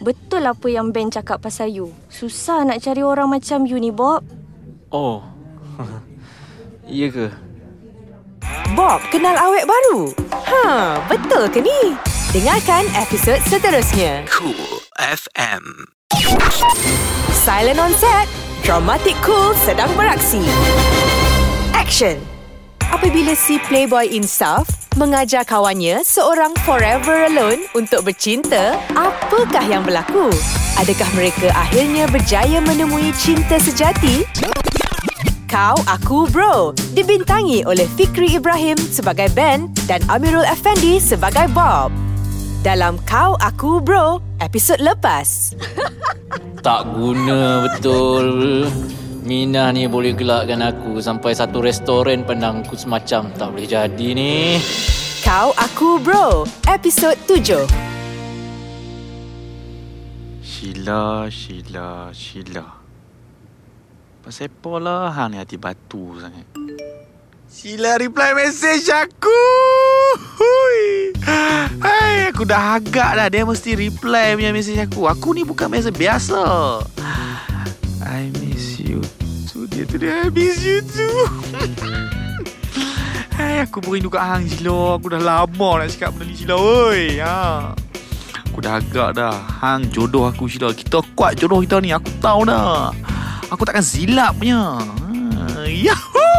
Speaker 9: Betul apa yang Ben cakap pasal you. Susah nak cari orang macam you ni, Bob.
Speaker 3: Oh. [laughs] iya ke?
Speaker 1: Bob kenal awet baru? Ha, betul ke ni? Dengarkan episod seterusnya.
Speaker 5: Cool FM.
Speaker 1: Silent on set. Dramatic Cool sedang beraksi. Action. Apabila si Playboy Insaf mengajar kawannya seorang forever alone untuk bercinta, apakah yang berlaku? Adakah mereka akhirnya berjaya menemui cinta sejati? Kau Aku Bro dibintangi oleh Fikri Ibrahim sebagai Ben dan Amirul Effendi sebagai Bob. Dalam Kau Aku Bro, episod lepas. [laughs]
Speaker 3: Tak guna betul. Mina ni boleh gelakkan aku sampai satu restoran pandang aku semacam tak boleh jadi ni.
Speaker 1: Kau Aku Bro, episod 7.
Speaker 4: Sheila, Sheila, Sheila. Pasal apa lah hang ni hati batu sangat. Sheila reply message aku. Hui. Hai, aku dah agak dah dia mesti reply punya message aku. Aku ni bukan message biasa. I miss you. Tu dia tu dia I miss you too. [laughs] Hai, aku berindu kat hang Sheila. Aku dah lama nak cakap benda ni Sheila. Oi, ha. Aku dah agak dah Hang jodoh aku Sheila Kita kuat jodoh kita ni Aku tahu dah Aku takkan silap punya ha, Yahoo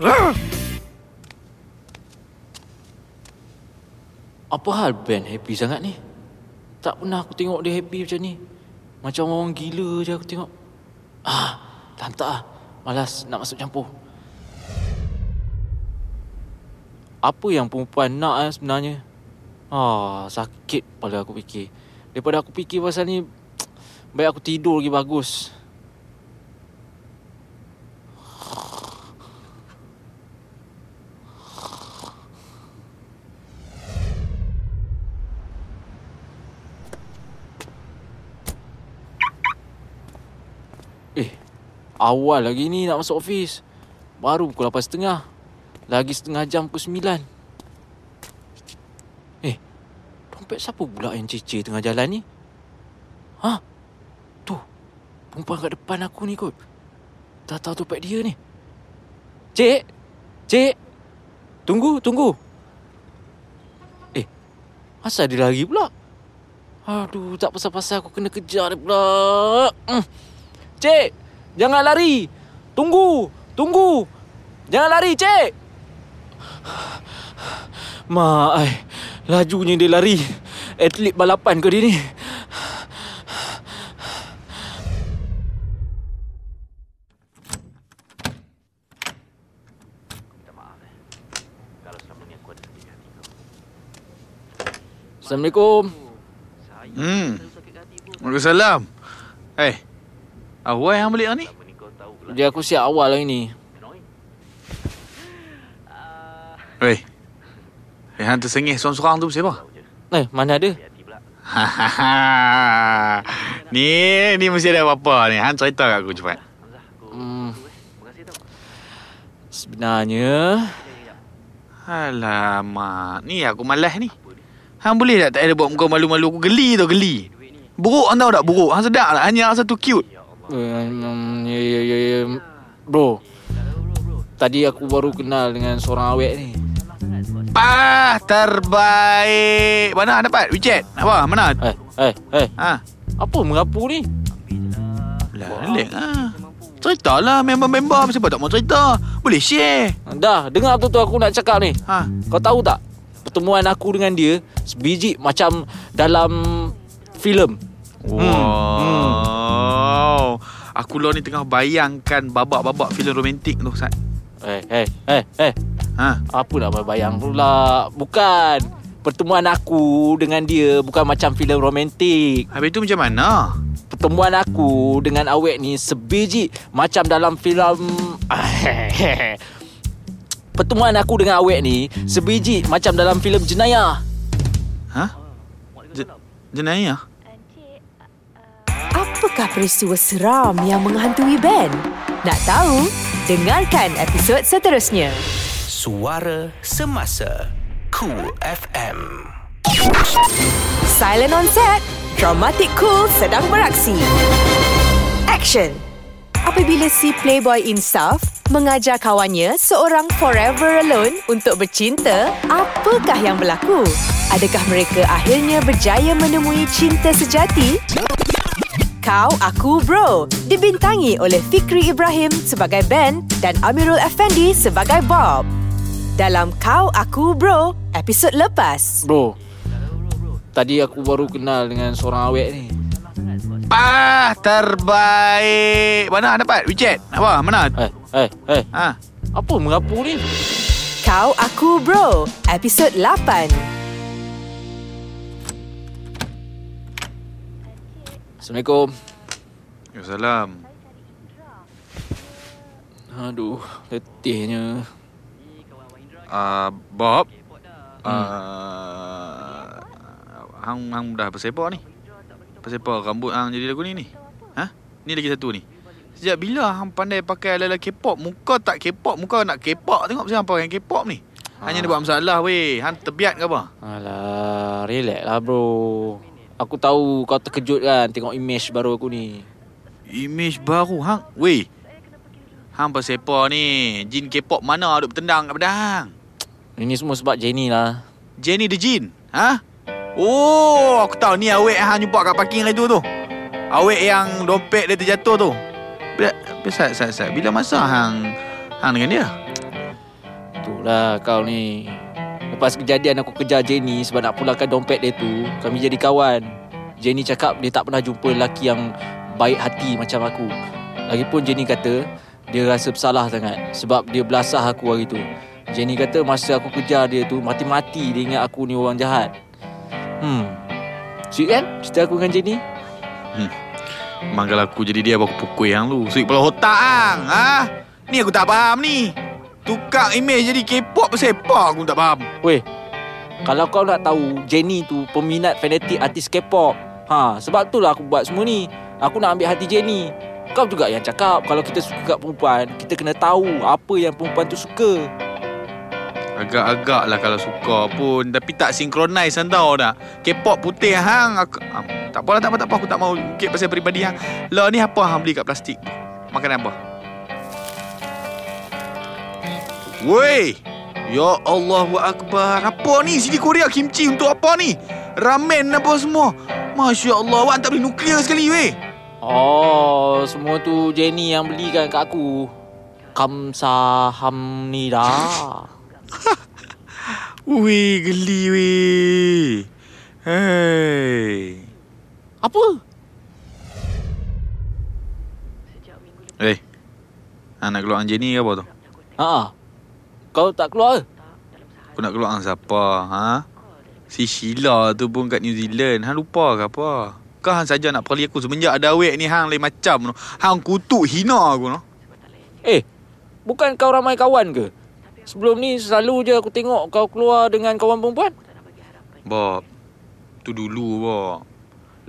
Speaker 4: Ah.
Speaker 3: Apa hal Ben happy sangat ni? Tak pernah aku tengok dia happy macam ni. Macam orang gila je aku tengok. Ah, lantak ah. Malas nak masuk campur. Apa yang perempuan nak eh, sebenarnya? Ah, sakit kepala aku fikir. Daripada aku fikir pasal ni, baik aku tidur lagi bagus. Eh, awal lagi ni nak masuk office. Baru pukul 8.30. Lagi setengah jam pukul 9. Eh, dompet siapa pula yang cece tengah jalan ni? Ha? Perempuan kat depan aku ni kot. Tak tahu dompet dia ni. Cik! Cik! Tunggu, tunggu. Eh, asal dia lari pula? Aduh, tak pasal-pasal aku kena kejar dia pula. Hmm. Cik, jangan lari. Tunggu, tunggu. Jangan lari, cik. [sighs] Mak, ai. Lajunya dia lari. Atlet balapan ke dia ni? Assalamualaikum.
Speaker 4: Hmm. Waalaikumsalam. Eh. Awal yang balik ni?
Speaker 3: Dia aku siap awal hari ni.
Speaker 4: Weh. Eh, hang tersengih seorang-seorang tu siapa?
Speaker 3: Eh, mana ada? [laughs]
Speaker 4: ni ni mesti ada apa-apa ni. Hang cerita kat aku cepat.
Speaker 3: Hmm. Sebenarnya,
Speaker 4: Alamak, ni aku malas ni. Hang boleh tak tak ada buat muka malu-malu aku geli tu geli. Buruk hang tahu tak buruk? Hang sedap tak hanya satu cute.
Speaker 3: um, ya, ya, ya, ya. Bro, tadi aku baru kenal dengan seorang awek ni.
Speaker 4: Ah, terbaik. Mana dapat? WeChat? Apa? Mana?
Speaker 3: Eh, eh, eh.
Speaker 4: Ha.
Speaker 3: Apa mengapu ni?
Speaker 4: Lah, lek ah. Ceritalah member-member siapa tak mau cerita. Boleh share.
Speaker 3: Dah, dengar tu tu aku nak cakap ni.
Speaker 4: Ha.
Speaker 3: Kau tahu tak? Pertemuan aku dengan dia sebiji macam dalam filem.
Speaker 4: Wow. Aku lah ni tengah bayangkan babak-babak filem romantik tu, Sat.
Speaker 3: Eh, eh, eh, eh.
Speaker 4: Ha.
Speaker 3: Apa nak bayang pula? Bukan. Pertemuan aku dengan dia bukan macam filem romantik.
Speaker 4: Habis tu macam mana?
Speaker 3: Pertemuan aku dengan awek ni sebiji macam dalam filem [laughs] Pertemuan aku dengan awek ni sebiji macam dalam filem jenayah.
Speaker 4: Ha? J- jenayah?
Speaker 1: Apakah peristiwa seram yang menghantui Ben? Nak tahu? Dengarkan episod seterusnya.
Speaker 5: Suara Semasa Cool FM
Speaker 1: Silent on set. Dramatic Cool sedang beraksi. Action. Apabila si Playboy Insaf mengajar kawannya seorang forever alone untuk bercinta, apakah yang berlaku? Adakah mereka akhirnya berjaya menemui cinta sejati? Kau Aku Bro dibintangi oleh Fikri Ibrahim sebagai Ben dan Amirul Effendi sebagai Bob. Dalam Kau Aku Bro, episod lepas.
Speaker 3: Bro. Tadi aku baru kenal dengan seorang awek ni.
Speaker 4: Ah, terbaik. Mana dapat? WeChat? Apa? Mana?
Speaker 3: Eh, eh, eh.
Speaker 4: Ha.
Speaker 3: Apa mengapu ni?
Speaker 1: Kau Aku Bro, episod 8.
Speaker 3: Assalamualaikum.
Speaker 4: Waalaikumsalam.
Speaker 3: Aduh, letihnya.
Speaker 4: Uh, Bob.
Speaker 3: Hmm.
Speaker 4: Uh, hang hang dah bersepak ni. Bersepak rambut hang jadi lagu ni ni. Ha? Ni lagi satu ni. Sejak bila hang pandai pakai ala-ala K-pop? Muka tak K-pop, muka nak K-pop. Tengok pasal hang pakai K-pop ni. Hanya
Speaker 3: Ah.
Speaker 4: dia buat masalah weh. Hang terbiat ke apa?
Speaker 3: Alah, relax lah bro. Aku tahu kau terkejut kan tengok image baru aku ni.
Speaker 4: Image baru hang. Weh. Hang bersepak ni. Jin K-pop mana duk bertendang kat pedang?
Speaker 3: Ini semua sebab Jenny lah.
Speaker 4: Jenny the Jin. Ha? Oh, aku tahu ni awek yang hang jumpa kat parking hari tu. Awek yang dompet dia terjatuh tu. Bila, bila, sat, sat. Bila masa hang hang dengan dia?
Speaker 3: Itulah kau ni. Lepas kejadian aku kejar Jenny sebab nak pulangkan dompet dia tu, kami jadi kawan. Jenny cakap dia tak pernah jumpa lelaki yang baik hati macam aku. Lagipun Jenny kata dia rasa bersalah sangat sebab dia belasah aku hari tu. Jenny kata masa aku kejar dia tu Mati-mati dia ingat aku ni orang jahat Hmm. Sweet kan? Cerita aku dengan Jenny
Speaker 4: Memang kalau aku jadi dia Aku pukul yang lu. Sweet kepala otak hang ha? Ni aku tak faham ni. Tukar image jadi K-pop apa Aku tak faham.
Speaker 3: Weh Kalau kau nak tahu Jenny tu peminat fanatik artis K-pop. Ha, sebab tu lah aku buat semua ni. Aku nak ambil hati Jenny Kau juga yang cakap Kalau kita suka kat perempuan Kita kena tahu Apa yang perempuan tu suka
Speaker 4: Agak-agak lah kalau suka pun. Tapi tak synchronize kan tau dah. K-pop putih hang. Aku, ah, Tak apalah tak apa tak apa. Aku tak mau ukit pasal peribadi hang. Lah ni apa hang beli kat plastik? Makanan apa? Woi Ya Allahu Akbar. Apa ni? CD Korea kimchi untuk apa ni? Ramen apa semua? Masya Allah Awak tak beli nuklear sekali weh.
Speaker 3: Oh Semua tu Jenny yang belikan kat aku. Kamsahamnida [laughs]
Speaker 4: Weh geli weh Hey
Speaker 3: Apa?
Speaker 4: Eh Anak keluar dengan Jenny ke apa tu
Speaker 3: Ha Kau tak keluar ke?
Speaker 4: Aku nak keluar dengan siapa ha? Si Sheila tu pun kat New Zealand Hang lupa ke apa Kau hang saja nak perli aku Semenjak ada awek ni Hang lain macam tu Hang kutuk hina aku no?
Speaker 3: Eh Bukan kau ramai kawan ke? Sebelum ni selalu je aku tengok kau keluar dengan kawan perempuan.
Speaker 4: Bob Tu dulu Bob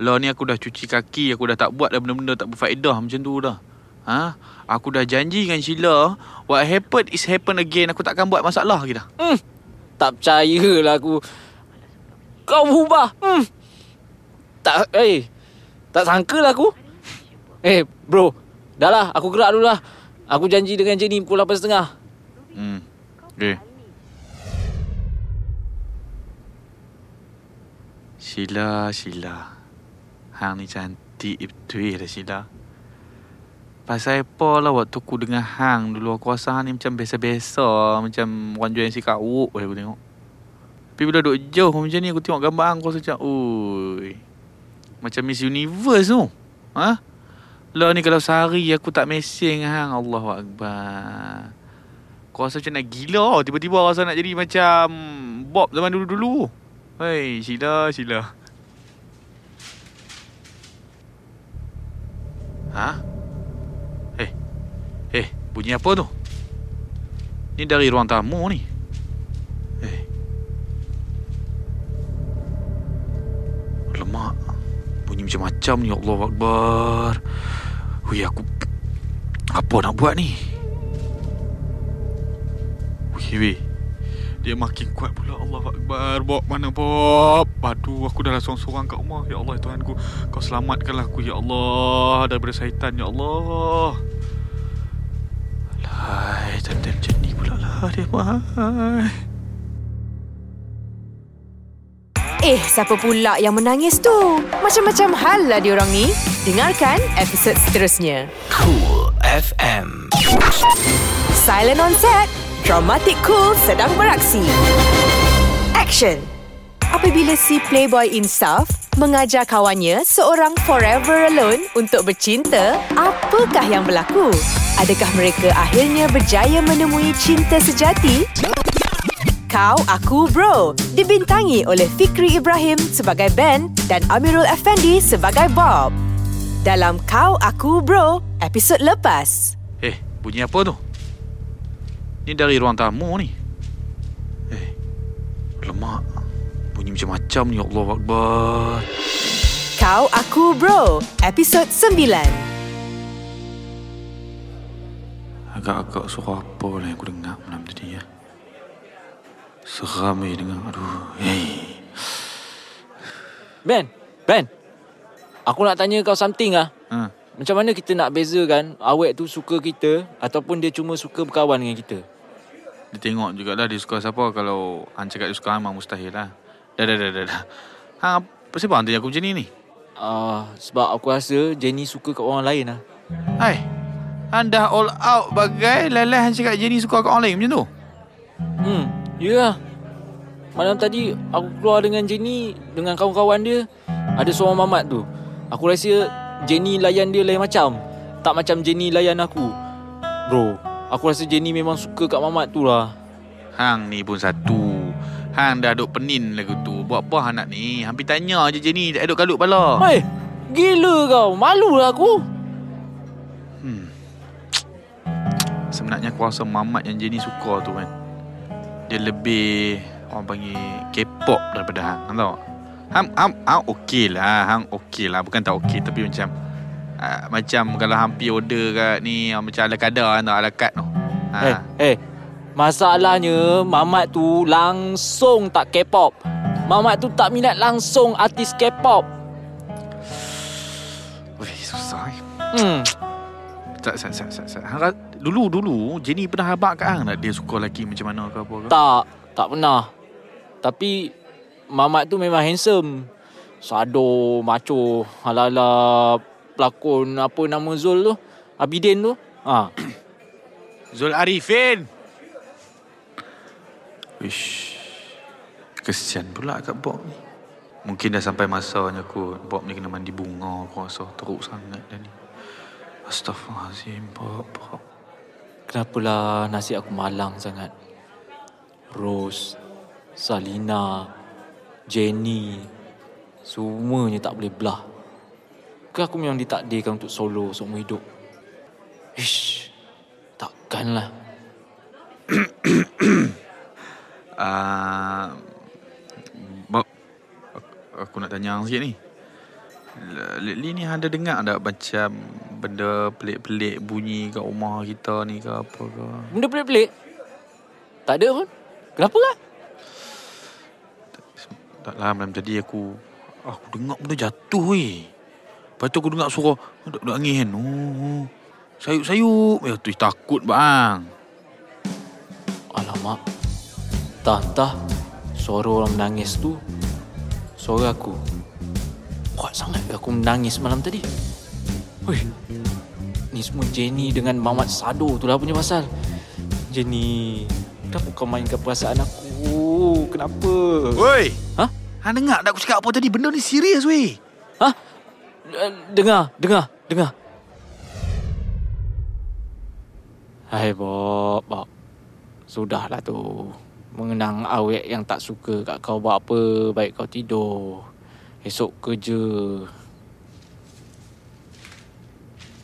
Speaker 4: Lah ni aku dah cuci kaki Aku dah tak buat dah benda-benda tak berfaedah macam tu dah. Ha? Aku dah janji dengan Sheila What happened is happen again. Aku takkan buat masalah lagi dah.
Speaker 3: Hmm Tak percayalah aku. Kau berubah. Hmm. Tak Eh Tak sangka lah aku. Eh bro Dah lah aku gerak dulu lah Aku janji dengan Jenny pukul 8.30
Speaker 4: Hmm Okay Sheila, Sheila Hang ni cantik betul dah Sheila Pasal apa lah waktu aku dengan Hang dulu Aku rasa Hang ni macam biasa-biasa Macam orang jual yang si kawuk boleh aku tengok Tapi bila duduk jauh macam ni Aku tengok gambar Hang rasa macam Ui Macam Miss Universe tu Ha? Lah ni kalau sehari aku tak mesing Hang Allahu Akbar Kau rasa macam nak gila Tiba-tiba rasa nak jadi macam Bob zaman dulu-dulu. Hei Sheila Sheila. Ha? Eh Eh bunyi apa tu? Ni dari ruang tamu ni. Eh Lemak. Bunyi macam-macam ni. Allah Akbar. Hui aku Apa nak buat ni Hui weh Dia makin kuat pula Allah Akbar Bob mana Bob Aduh aku dah lah sorang-sorang kat rumah Ya Allah Tuhanku Kau selamatkanlah aku Ya Allah Daripada syaitan Ya Allah Alai Tanda macam ni pula lah Dia mahal
Speaker 1: Eh, siapa pula yang menangis tu? Macam-macam hal lah diorang ni. Dengarkan episod seterusnya.
Speaker 5: Cool FM.
Speaker 1: Silent on set. Dramatic Cool sedang beraksi. Action. Apabila si Playboy Insaf mengajar kawannya seorang forever alone untuk bercinta, apakah yang berlaku? Adakah mereka akhirnya berjaya menemui cinta sejati? Kau Aku Bro dibintangi oleh Fikri Ibrahim sebagai Ben dan Amirul Effendi sebagai Bob. Dalam Kau Aku Bro, episod lepas.
Speaker 4: Eh bunyi apa tu? Ni dari ruang tamu ni Eh Lemak Bunyi macam-macam ni Allah Akbar
Speaker 1: Kau Aku Bro, episod 9.
Speaker 4: Agak-agak suara apa lah yang aku dengar malam tadi ya. Seram eh dengar. Aduh. Hey.
Speaker 3: Ben Ben Aku nak tanya kau something ah.
Speaker 4: Ha.
Speaker 3: Macam mana kita nak bezakan awet tu suka kita ataupun dia cuma suka berkawan dengan kita?
Speaker 4: Dia tengok jugalah dia suka siapa kalau Han cakap dia suka memang mustahil lah. Dah dah dah dah. dah. Ha, apa sebab Han tanya aku macam ni ni?
Speaker 3: Uh, sebab aku rasa Jenny suka kat orang lain lah.
Speaker 4: Hai. Han dah all out bagai lalai Han cakap Jenny suka kat orang lain macam tu.
Speaker 3: Hmm, ya lah. Malam tadi aku keluar dengan Jenny dengan kawan-kawan dia. Ada seorang mamat tu. Aku rasa Jenny layan dia lain macam. Tak macam Jenny layan aku. Bro, aku rasa Jenny memang suka kat mamat tu lah.
Speaker 4: Hang ni pun satu. Hang dah duk penin lagu tu. Buat apa anak ni? Hampir tanya je Jenny tak duk kalut pala.
Speaker 3: Hei, gila kau. Malu lah aku.
Speaker 4: Hmm. Sebenarnya aku rasa Mamat yang Jenny suka tu kan. Dia lebih orang panggil K-pop daripada hang. Hang tahu? Hang, hang, hang okey lah. Hang okey lah. Bukan tak okey tapi macam uh, macam kalau hampir order kat ni uh, macam ala kadar kan tau, ala kad tu. Ha.
Speaker 3: Eh, eh. Masalahnya Mamat tu langsung tak K-pop. Mamat tu tak minat langsung artis K-pop.
Speaker 4: Weh, susah eh.
Speaker 3: Hmm.
Speaker 4: Tak, tak, tak, tak, tak. Dulu, dulu Jenny pernah habak kat hang tak dia suka lelaki macam mana ke apa ke?
Speaker 3: Tak, tak pernah. Tapi Mamat tu memang handsome. Sado, macho, ala-ala pelakon apa nama Zul tu? Abidin tu. Ha. [coughs]
Speaker 4: Zul Arifin. Wish. Kesian pula kat Bob ni. Mungkin dah sampai masanya kot. Bob ni kena mandi bunga. Aku rasa teruk sangat dah ni. Astaghfirullahaladzim, Bob. Bob.
Speaker 3: Kenapalah nasib aku malang sangat? Rose, Salina, Jenny, semuanya tak boleh belah. Ke aku memang ditakdirkan untuk solo seumur hidup? Ish, takkanlah.
Speaker 4: Uh, [coughs] Bob. Aku, nak tanya hang sikit ni. Lately ni anda dengar tak macam benda pelik-pelik bunyi kat rumah kita ni ke apa ke?
Speaker 3: Benda pelik-pelik? Tak ada pun. Kenapa lah?
Speaker 4: Tak lah malam tadi aku Aku dengar benda jatuh weh Lepas tu aku dengar suara Duk-duk angin oh, Sayup-sayup Ya tu takut bang
Speaker 3: Alamak. Entah-entah suara orang menangis tu suara aku. Kuat sangat ke aku menangis malam tadi. Wih. Ni semua Jenny dengan Mamat Sado tu lah punya pasal. Jenny, kenapa kau mainkan perasaan aku? Kenapa?
Speaker 4: Woi
Speaker 3: Ha?
Speaker 4: Han dengar tak aku cakap apa tadi Benda ni serius weh
Speaker 3: Ha? Eh, Dengar, dengar, dengar. Hai Bob, Bob. Sudahlah tu. Mengenang awet yang tak suka kat kau buat apa, baik kau tidur. Esok kerja.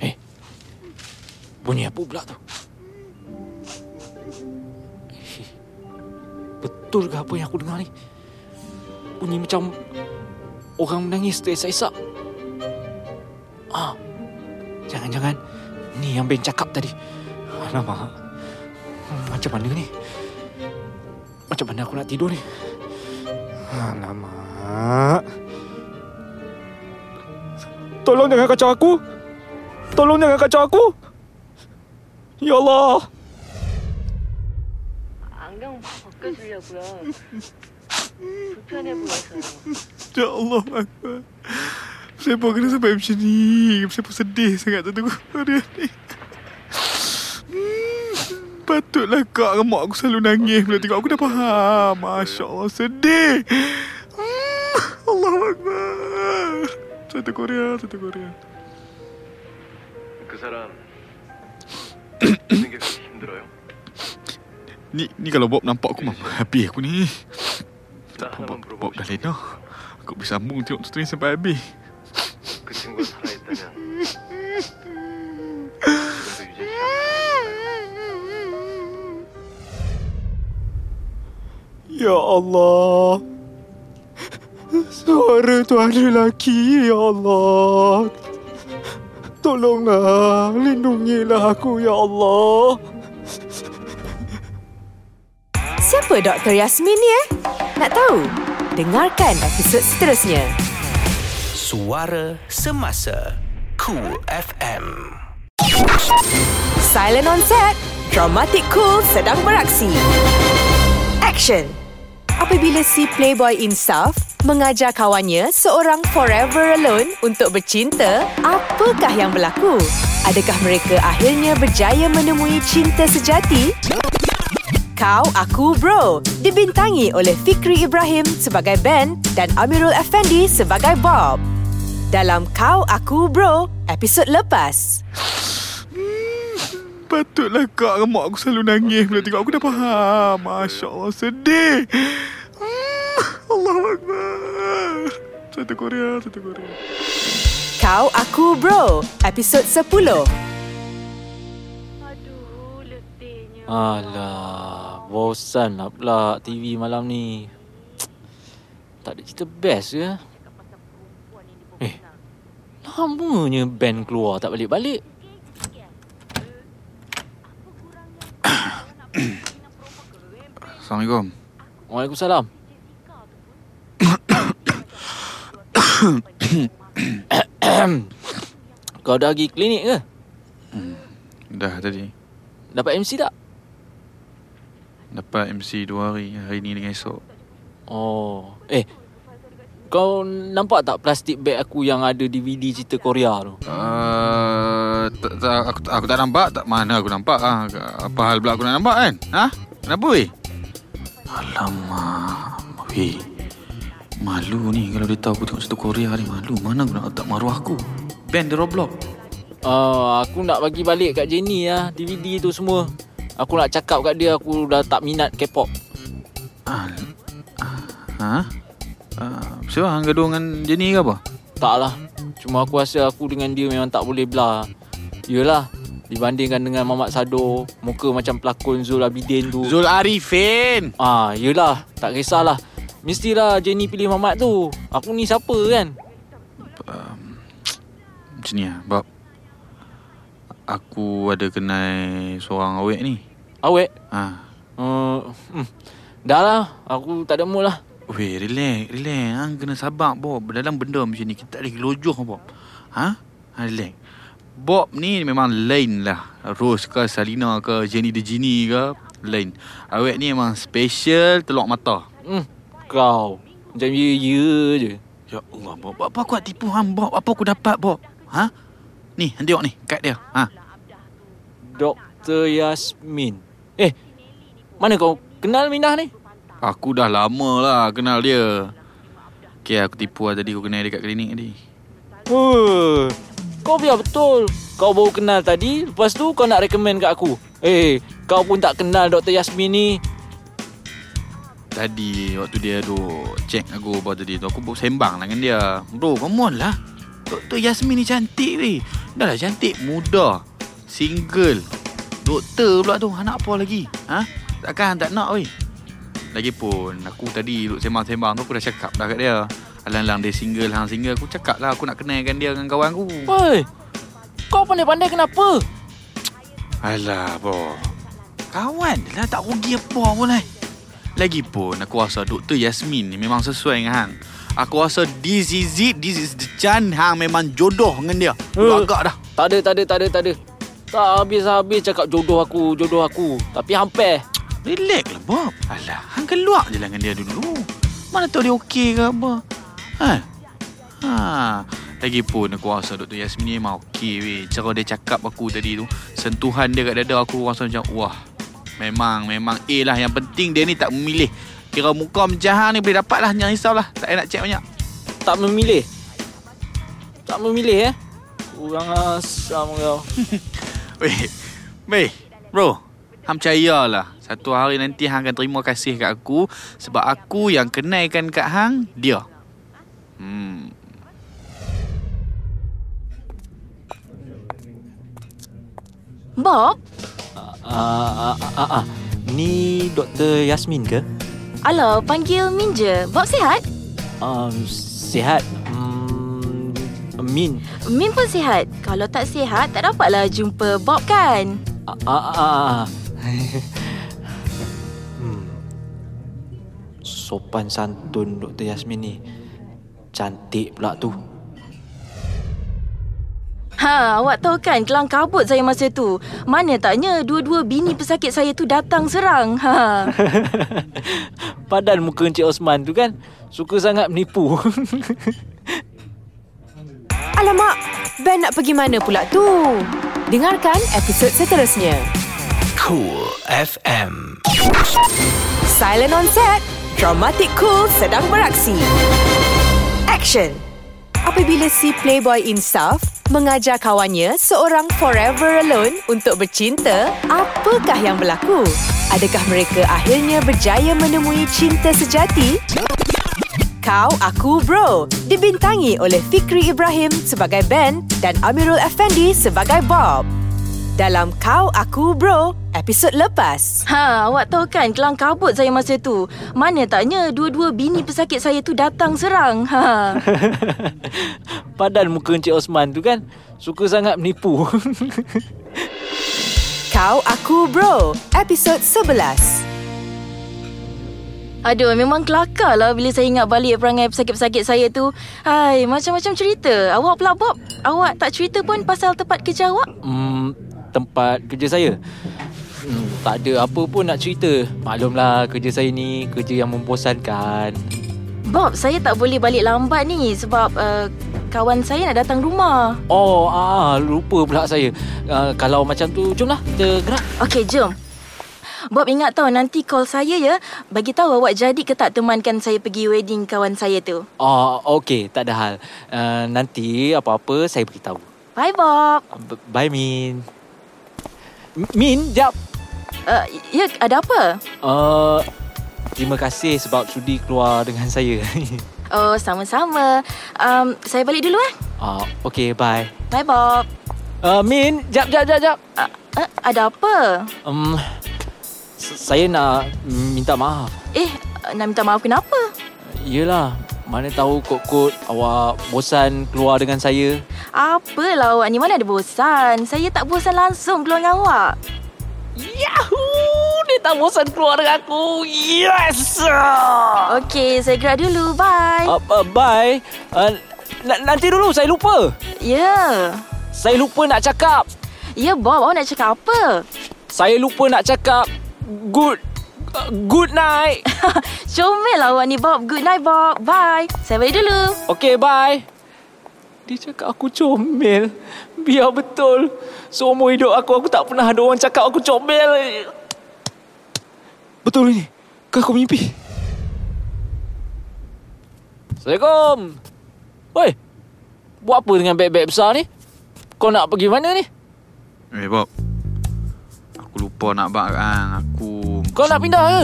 Speaker 3: Eh, bunyi apa pula tu? Eh, Betul ke apa yang aku dengar ni? Bunyi macam orang menangis teresak-esak. Ah, jangan-jangan ni yang Ben cakap tadi. Alamak, Hmm, macam mana ni? Macam mana aku nak tidur ni? Alamak. Tolong jangan kacau aku. Tolong jangan kacau aku. Ya Allah.
Speaker 8: 안경 벗겨주려고요. 불편해 보여서요.
Speaker 4: Ya Allah Akbar Siapa kena sampai macam ni Siapa sedih sangat tu tengok hari ni Hmm, Patutlah kak dengan mak aku selalu nangis Bila tengok aku dah faham Masya Allah sedih Hmm, Allah Akbar Satu Korea Satu Korea
Speaker 10: 그 사람 생각하기 힘들어요?
Speaker 4: Ni ni kalau Bob nampak aku memang happy aku ni
Speaker 10: 나
Speaker 4: Bob,
Speaker 10: 하나만
Speaker 4: Bob, Bob dah
Speaker 10: 물어봅시다.
Speaker 4: lena Aku bisa sambung tengok tu ni sampai habis
Speaker 10: 그 친구가 살아있다면 지금도 유재 씨랑
Speaker 3: Ya Allah. Suara tu ada lelaki, ya Allah. Tolonglah, lindungilah aku, ya Allah.
Speaker 1: Siapa Dr. Yasmin ni eh? Nak tahu? Dengarkan episod seterusnya.
Speaker 5: Suara Semasa Cool FM
Speaker 1: Silent on set. Dramatic Cool sedang beraksi. Action. Apabila si Playboy Insaf mengajar kawannya seorang forever alone untuk bercinta, apakah yang berlaku? Adakah mereka akhirnya berjaya menemui cinta sejati? Kau Aku Bro dibintangi oleh Fikri Ibrahim sebagai Ben dan Amirul Effendi sebagai Bob. Dalam Kau Aku Bro, episod lepas.
Speaker 4: Patutlah kak dengan mak aku selalu nangis bila tengok aku dah faham. Masya Allah, sedih. Hmm, Allah Akbar. Satu Korea, satu Korea.
Speaker 1: Kau Aku Bro, episod 10.
Speaker 3: Alah, bosan lah pula TV malam ni. Tak ada cerita best ke? Lamanya band keluar tak balik-balik.
Speaker 4: Assalamualaikum.
Speaker 3: Waalaikumsalam. [coughs] Kau dah pergi klinik ke?
Speaker 4: Dah tadi.
Speaker 3: Dapat MC tak?
Speaker 4: Dapat MC dua hari. Hari ni dengan esok.
Speaker 3: Oh, eh. Kau nampak tak plastik bag aku yang ada DVD cerita Korea tu?
Speaker 4: Uh, tak, tak, aku, aku tak nampak. Tak mana aku nampak. Ah, apa hal pula aku nak nampak kan? Ha? Kenapa weh? Alamak. Weh. Malu ni kalau dia tahu aku tengok satu Korea ni. Malu. Mana aku nak letak maruah aku? Band The Roblox.
Speaker 3: Uh, aku nak bagi balik kat Jenny lah DVD tu semua. Aku nak cakap kat dia aku dah tak minat K-pop.
Speaker 4: Ah, ah, ha? Ah, siapa hang gaduh dengan Jenny ke apa?
Speaker 3: Tak lah. Cuma aku rasa aku dengan dia memang tak boleh belah. Yelah. Dibandingkan dengan Mamat Sado, muka macam pelakon Zul Abidin tu.
Speaker 4: Zul Arifin.
Speaker 3: Ah, yelah. Tak kisahlah. Mestilah Jenny pilih Mamat tu. Aku ni siapa kan?
Speaker 4: Macam ni lah, Bob. Aku ada kenal seorang awek ni.
Speaker 3: Awek?
Speaker 4: Ha.
Speaker 3: Uh, hmm. Dah lah. Aku tak ada mood lah.
Speaker 4: Weh, relax, relax. Hang kena sabar, Bob. Dalam benda macam ni, kita tak boleh gelojoh, Bob. Ha? Ha, relax. Bob ni memang lain lah. Rose ke, Salina ke, Jenny the Genie ke, lain. Awek ni memang special telok mata.
Speaker 3: Hmm. Kau. Macam ya-ya je.
Speaker 4: Ya Allah, Bob. Apa aku nak tipu hang, Bob? Apa aku dapat, Bob? Ha? Ni, hang tengok ni, kad dia. Ha?
Speaker 3: Dr. Yasmin. Eh, mana kau kenal Minah ni?
Speaker 4: Aku dah lama lah kenal dia. Okay, aku tipu lah tadi aku kenal dia kat klinik tadi.
Speaker 3: Uh, kau biar betul. Kau baru kenal tadi, lepas tu kau nak recommend kat aku. Eh, kau pun tak kenal Dr. Yasmin ni.
Speaker 4: Tadi waktu dia tu check aku apa tadi tu aku baru sembang lah dengan dia. Bro, come on lah. Dr. Yasmin ni cantik weh. Dah lah cantik, muda, single. Doktor pula tu, anak apa lagi? Ha? Takkan tak nak weh. Lagipun aku tadi duduk sembang-sembang tu aku dah cakap dah kat dia. Alang-alang dia single, hang single. Aku cakap lah aku nak kenalkan dia dengan kawan aku.
Speaker 3: Woi, kau pandai-pandai kenapa?
Speaker 4: Alah, boh. Kawan dia lah tak rugi apa pun eh. Lagipun aku rasa Dr. Yasmin ni memang sesuai dengan hang. Aku rasa this is it, this is the chance hang memang jodoh dengan dia. Aku
Speaker 3: Eh.
Speaker 4: agak dah.
Speaker 3: Tak ada, tak ada, tak ada, tak ada. Tak habis-habis cakap jodoh aku, jodoh aku. Tapi hampir.
Speaker 4: Relax lah, Bob. Alah, hang keluar je lah dengan dia dulu. Mana tahu dia okey ke apa. Ha? Ha. Lagipun aku rasa Dr. Yasmin ni memang okey weh. Cara dia cakap aku tadi tu, sentuhan dia kat dada aku rasa macam wah. Memang, memang A lah. Yang penting dia ni tak memilih. Kira muka macam hang ni boleh dapat lah. Jangan risau lah. Tak payah nak check banyak.
Speaker 3: Tak memilih. Tak memilih eh. Kurang asam kau. [laughs]
Speaker 4: Weh, weh, bro. Hang percayalah. Satu hari nanti hang akan terima kasih kat aku sebab aku yang kenalkan kat hang dia. Hmm.
Speaker 8: Bob?
Speaker 3: Ah, ah, ah, ah. Ni Dr. Yasmin ke?
Speaker 8: Alah, panggil Min je. Bob sihat?
Speaker 3: Um, sihat. Hmm, Min.
Speaker 8: Min pun sihat. Kalau tak sihat, tak dapatlah jumpa Bob kan?
Speaker 3: Ah, ah, ah, [laughs] Sopan santun Dr. Yasmin ni. Cantik pula tu.
Speaker 8: Ha, awak tahu kan kelang kabut saya masa tu. Mana taknya dua-dua bini pesakit saya tu datang serang. Ha. [laughs]
Speaker 3: Padan muka Encik Osman tu kan. Suka sangat menipu. [laughs]
Speaker 1: Alamak, Ben nak pergi mana pula tu? Dengarkan episod seterusnya.
Speaker 5: Cool FM.
Speaker 1: Silent on set, dramatic cool sedang beraksi. Action. apabila si Playboy Insaf mengajar kawannya seorang forever alone untuk bercinta, apakah yang berlaku? Adakah mereka akhirnya berjaya menemui cinta sejati? Kau Aku Bro dibintangi oleh Fikri Ibrahim sebagai Ben dan Amirul Effendi sebagai Bob. Dalam Kau Aku Bro, episod lepas.
Speaker 8: Ha, awak tahu kan kelang kabut saya masa tu. Mana taknya dua-dua bini pesakit saya tu datang serang. Ha. [laughs]
Speaker 3: Padan muka Encik Osman tu kan Suka sangat menipu [laughs]
Speaker 1: Kau Aku Bro, episod 11.
Speaker 8: Aduh, memang kelakar lah bila saya ingat balik perangai pesakit-pesakit saya tu. Hai, macam-macam cerita. Awak pula Bob, awak tak cerita pun pasal tempat kerja awak?
Speaker 3: hmm, Tempat kerja saya hmm, Tak ada apa pun nak cerita Maklumlah kerja saya ni Kerja yang membosankan
Speaker 8: Bob, saya tak boleh balik lambat ni sebab uh, kawan saya nak datang rumah.
Speaker 3: Oh, ah, lupa pula saya uh, Kalau macam tu, jomlah kita gerak
Speaker 8: Okey, jom. Bob ingat tau nanti call saya ya. Bagi tahu awak jadi ke tak temankan saya pergi wedding kawan saya tu.
Speaker 3: Oh, okey, tak ada hal uh, Nanti apa-apa saya beritahu
Speaker 8: Bye Bob.
Speaker 3: B- Bye, Min Min, jap
Speaker 8: Uh, ya, ada apa?
Speaker 3: uh, Terima kasih sebab sudi keluar dengan saya [laughs]
Speaker 8: Oh, sama-sama. Um, saya balik dulu eh.
Speaker 3: uh, Okey, bye
Speaker 8: Bye Bob.
Speaker 3: uh, Min, jap, jap, jap, jap
Speaker 8: Uh, uh, ada apa?
Speaker 3: um, Saya nak minta maaf
Speaker 8: Eh, nak minta maaf kenapa?
Speaker 3: Yelah, mana tahu kot-kot awak bosan keluar dengan saya.
Speaker 8: Apalah awak ni mana ada bosan. Saya tak bosan langsung keluar dengan awak.
Speaker 3: Yahoo! Dia tak bosan keluar dengan aku. Yes!
Speaker 8: Okey, saya gerak dulu. Bye.
Speaker 3: Uh, uh, bye. Uh, n- nanti dulu, saya lupa.
Speaker 8: Ya.
Speaker 3: Saya lupa nak cakap.
Speaker 8: Ya, Bob. Awak nak cakap apa?
Speaker 3: Saya lupa nak cakap good uh, good night. [laughs]
Speaker 8: Comel lah awak ni, Bob. Good night, Bob. Bye. Saya balik dulu.
Speaker 3: Okay, bye. Dia cakap aku comel. Biar betul. Seumur hidup aku, aku tak pernah ada orang cakap aku comel. Betul ini? Ke aku mimpi? Assalamualaikum. Woi. Buat apa dengan beg-beg besar ni? Kau nak pergi mana ni?
Speaker 4: Eh Bob Aku lupa nak bak kan Aku
Speaker 3: Kau nak pindah ke?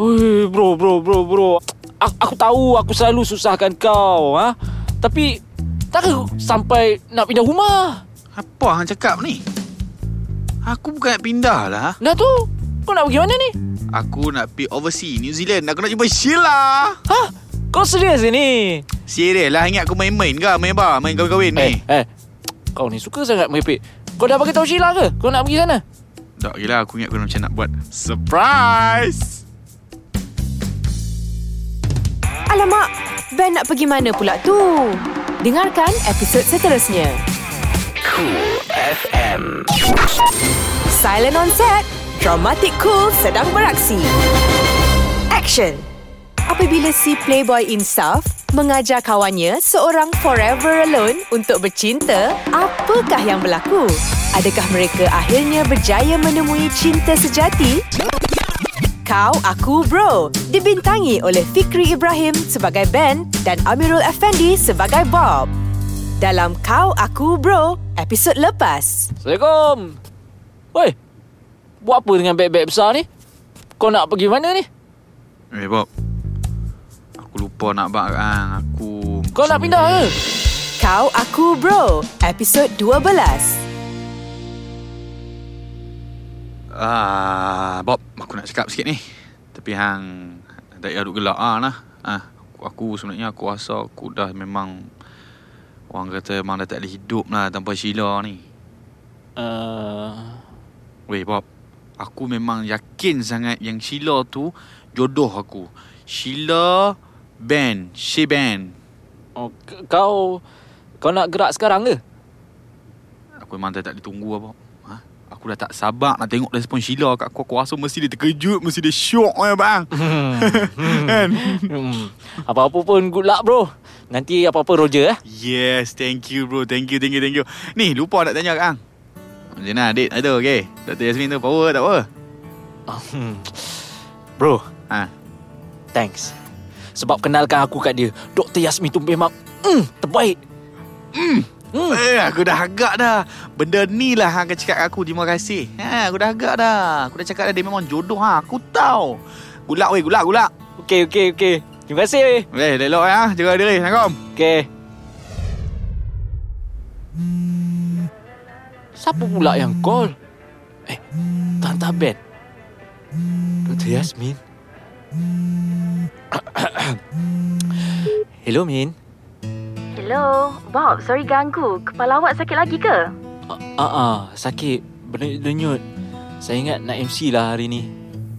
Speaker 3: Oi, bro, bro, bro, bro. Aku, aku tahu aku selalu susahkan kau, ha? Tapi tak sampai nak pindah rumah.
Speaker 4: Apa hang cakap ni? Aku bukan nak pindah lah
Speaker 3: Dah tu, kau nak pergi mana ni?
Speaker 4: Aku nak pergi overseas New Zealand Aku nak jumpa Sheila
Speaker 3: Ha? Kau serius ni?
Speaker 4: Serius lah Ingat aku main-main ke Main bar Main kahwin-kahwin
Speaker 3: Eh,
Speaker 4: ni
Speaker 3: eh. Kau ni suka sangat merepek. Kau dah bagi tahu Sheila ke? Kau nak pergi sana?
Speaker 4: Tak gila aku ingat aku macam nak buat Surprise
Speaker 1: Alamak, Ben nak pergi mana pula tu? Dengarkan episod seterusnya.
Speaker 5: Cool FM.
Speaker 1: Silent on set. Dramatic Cool sedang beraksi. Action! Apabila si Playboy Insaf mengajar kawannya seorang forever alone untuk bercinta, apakah yang berlaku? Adakah mereka akhirnya berjaya menemui cinta sejati? Kau Aku Bro dibintangi oleh Fikri Ibrahim sebagai Ben dan Amirul Effendi sebagai Bob. Dalam Kau Aku Bro, episod lepas.
Speaker 3: Assalamualaikum. Woi. Buat apa dengan beg-beg besar ni? Kau nak pergi mana ni?
Speaker 4: Eh Bob Lupa nak kan Aku
Speaker 3: Kau nak pindah ke?
Speaker 1: Kau Aku Bro, episod 12.
Speaker 4: Ah, Bob, aku nak cakap sikit ni. Tapi hang tak payah duk gelak ah nah. Ah, aku, aku sebenarnya aku rasa aku dah memang orang kata memang dah tak boleh hidup lah tanpa Sheila ni.
Speaker 3: Uh,
Speaker 4: Weh Bob, aku memang yakin sangat yang Sheila tu jodoh aku. Sheila Ben, she Ben.
Speaker 3: oh, kau kau nak gerak sekarang ke?
Speaker 4: Aku memang dah tak ditunggu Bob. Ha? Aku dah tak sabar nak tengok respon Sheila kat aku. Aku rasa mesti dia terkejut, mesti dia syok ya bang. Kan? [laughs]
Speaker 3: Hmm. Apa-apa pun good luck bro. Nanti apa-apa Roger eh.
Speaker 4: Yes, thank you bro. Thank you, thank you, thank you. Ni, lupa nak tanya kang. Macam mana adik ada okey? Dr. Yasmin tu power tak apa?
Speaker 3: Bro,
Speaker 4: Ha.
Speaker 3: thanks. Sebab kenalkan aku kat dia. Dr. Yasmin tu memang mm, terbaik.
Speaker 4: Hmm. Eh, aku dah agak dah. Benda ni lah hang akan cakap aku terima kasih. Ha, aku dah agak dah. Aku dah cakap dah dia memang jodoh ha. Aku tahu. Gulak weh, gulak, gulak.
Speaker 3: Okey, okey, okey. Terima kasih weh.
Speaker 4: Eh, elok ya. Jaga diri. Assalamualaikum.
Speaker 3: Okey. Siapa pula yang call? Eh, Tante Ben. Dr. Yasmin. [coughs] Hello, Min.
Speaker 8: Hello, Bob. Sorry ganggu. Kepala awak sakit lagi ke?
Speaker 3: Ah, ah, ah, sakit. Berdenyut. Saya ingat nak MC lah hari ni.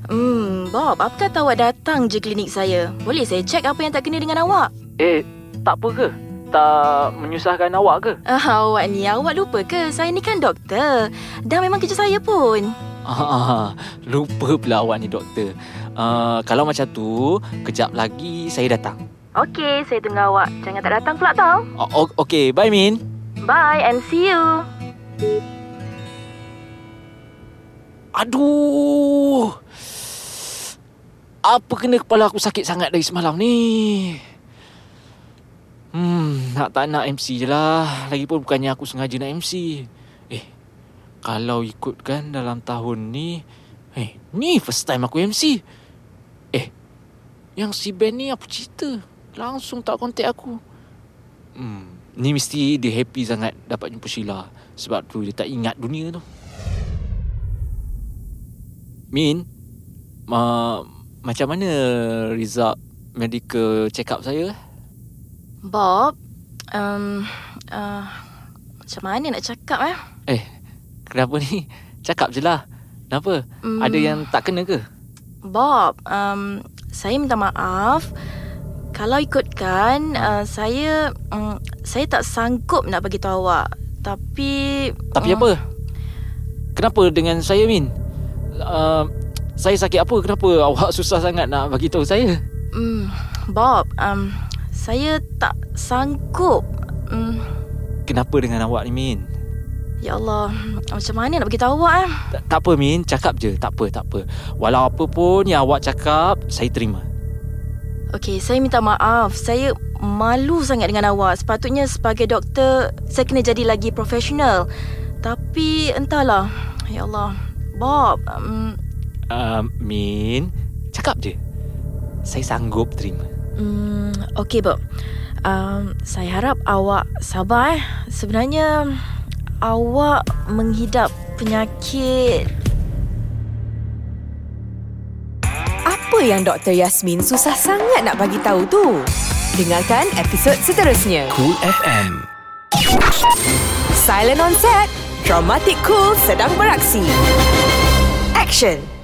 Speaker 8: Hmm, Bob, apa kata awak datang je klinik saya? Boleh saya cek apa yang tak kena dengan awak?
Speaker 3: Eh, tak apa ke? Tak menyusahkan awak ke?
Speaker 8: Ah, awak ni, awak lupa ke? Saya ni kan doktor. Dan memang kerja saya pun.
Speaker 3: Ah, lupa pula awak ni doktor. Uh, kalau macam tu, kejap lagi saya datang.
Speaker 8: Okey, saya tunggu awak. Jangan tak datang pula tau.
Speaker 3: Oh, okay, bye Min.
Speaker 8: Bye and see you.
Speaker 3: Aduh. Apa kena kepala aku sakit sangat dari semalam ni? Hmm, nak tak nak MC je lah. Lagipun bukannya aku sengaja nak MC. Eh, kalau ikutkan dalam tahun ni... Eh, ni first time aku MC. Yang si Ben ni apa cerita? Langsung tak kontak aku. Hmm, ni mesti dia happy sangat dapat jumpa Sheila. Sebab tu dia tak ingat dunia tu. Min, uh, macam mana result medical check up saya?
Speaker 8: Bob, um, uh, macam mana nak cakap eh?
Speaker 3: Eh, kenapa ni? Cakap je lah. Kenapa?
Speaker 8: Hmm.
Speaker 3: Ada yang tak kena ke?
Speaker 8: Bob, um, saya minta maaf. Kalau ikutkan, uh, saya um, saya tak sanggup nak bagi tahu awak. Tapi
Speaker 3: Tapi
Speaker 8: mm,
Speaker 3: apa? Kenapa dengan saya, Min? Uh, saya sakit apa? Kenapa awak [laughs] susah sangat nak bagi tahu saya?
Speaker 8: Mm, Bob, um, saya tak sanggup. Mm,
Speaker 3: Kenapa dengan awak ni, Min?
Speaker 8: Ya Allah, macam mana nak bagi tahu awak eh?
Speaker 3: Tak, tak apa, Min. Cakap je. Tak apa, tak apa. Walau apa pun yang awak cakap, saya terima.
Speaker 8: Okey, saya minta maaf. Saya malu sangat dengan awak. Sepatutnya sebagai doktor, saya kena jadi lagi profesional. Tapi entahlah. Ya Allah. Bob, um,
Speaker 3: Uh, Min, cakap je. Saya sanggup terima.
Speaker 8: um, okey Bob. Um, saya harap awak sabar eh. Sebenarnya awak menghidap penyakit
Speaker 1: Apa yang Dr. Yasmin susah sangat nak bagi tahu tu? Dengarkan episod seterusnya.
Speaker 5: Cool FM.
Speaker 1: Silent on set. Dramatic Cool sedang beraksi. Action.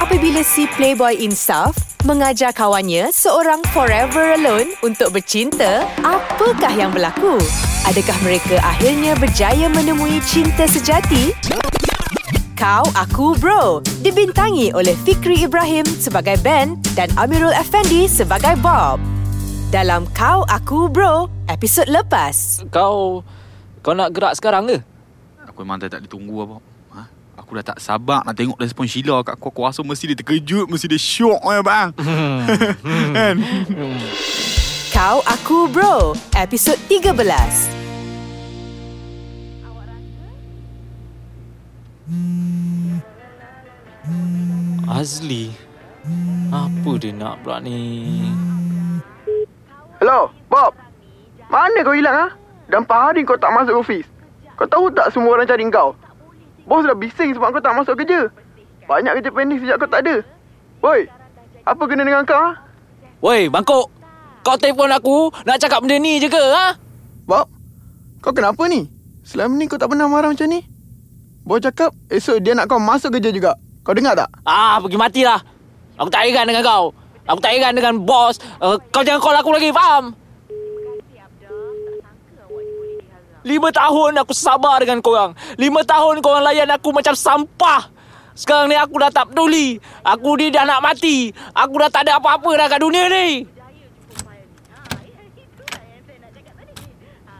Speaker 1: Apabila si Playboy Insaf mengajar kawannya seorang forever alone untuk bercinta, apakah yang berlaku? Adakah mereka akhirnya berjaya menemui cinta sejati? Kau Aku Bro dibintangi oleh Fikri Ibrahim sebagai Ben dan Amirul Effendi sebagai Bob. Dalam Kau Aku Bro, episod lepas.
Speaker 3: Kau kau nak gerak sekarang ke?
Speaker 4: Aku memang tak, tak ditunggu apa. Aku dah tak sabar nak tengok respon Sheila kat aku. Aku rasa mesti dia terkejut, mesti dia syok ya bang. [laughs] kan?
Speaker 1: Kau Aku Bro, episod 13.
Speaker 3: Azli. Apa dia nak pula ni?
Speaker 2: Hello, Bob. Mana kau hilang ha? Dah empat hari kau tak masuk office. Kau tahu tak semua orang cari kau? Bos dah bising sebab kau tak masuk kerja. Banyak kerja pending sejak kau tak ada. Woi, apa kena dengan kau ha?
Speaker 3: Woi, bangkok. Kau telefon aku nak cakap benda ni je ke, ha?
Speaker 2: Bob, kau kenapa ni? Selama ni kau tak pernah marah macam ni. Bos cakap esok dia nak kau masuk kerja juga. Kau dengar tak?
Speaker 3: Ah, pergi matilah. Aku tak heran dengan kau. Aku tak heran dengan bos. Uh, kau jangan call aku lagi, faham? Lima tahun aku sabar dengan korang. Lima tahun korang layan aku macam sampah. Sekarang ni aku dah tak peduli. Aku ni dah nak mati. Aku dah tak ada apa-apa dah kat dunia ni.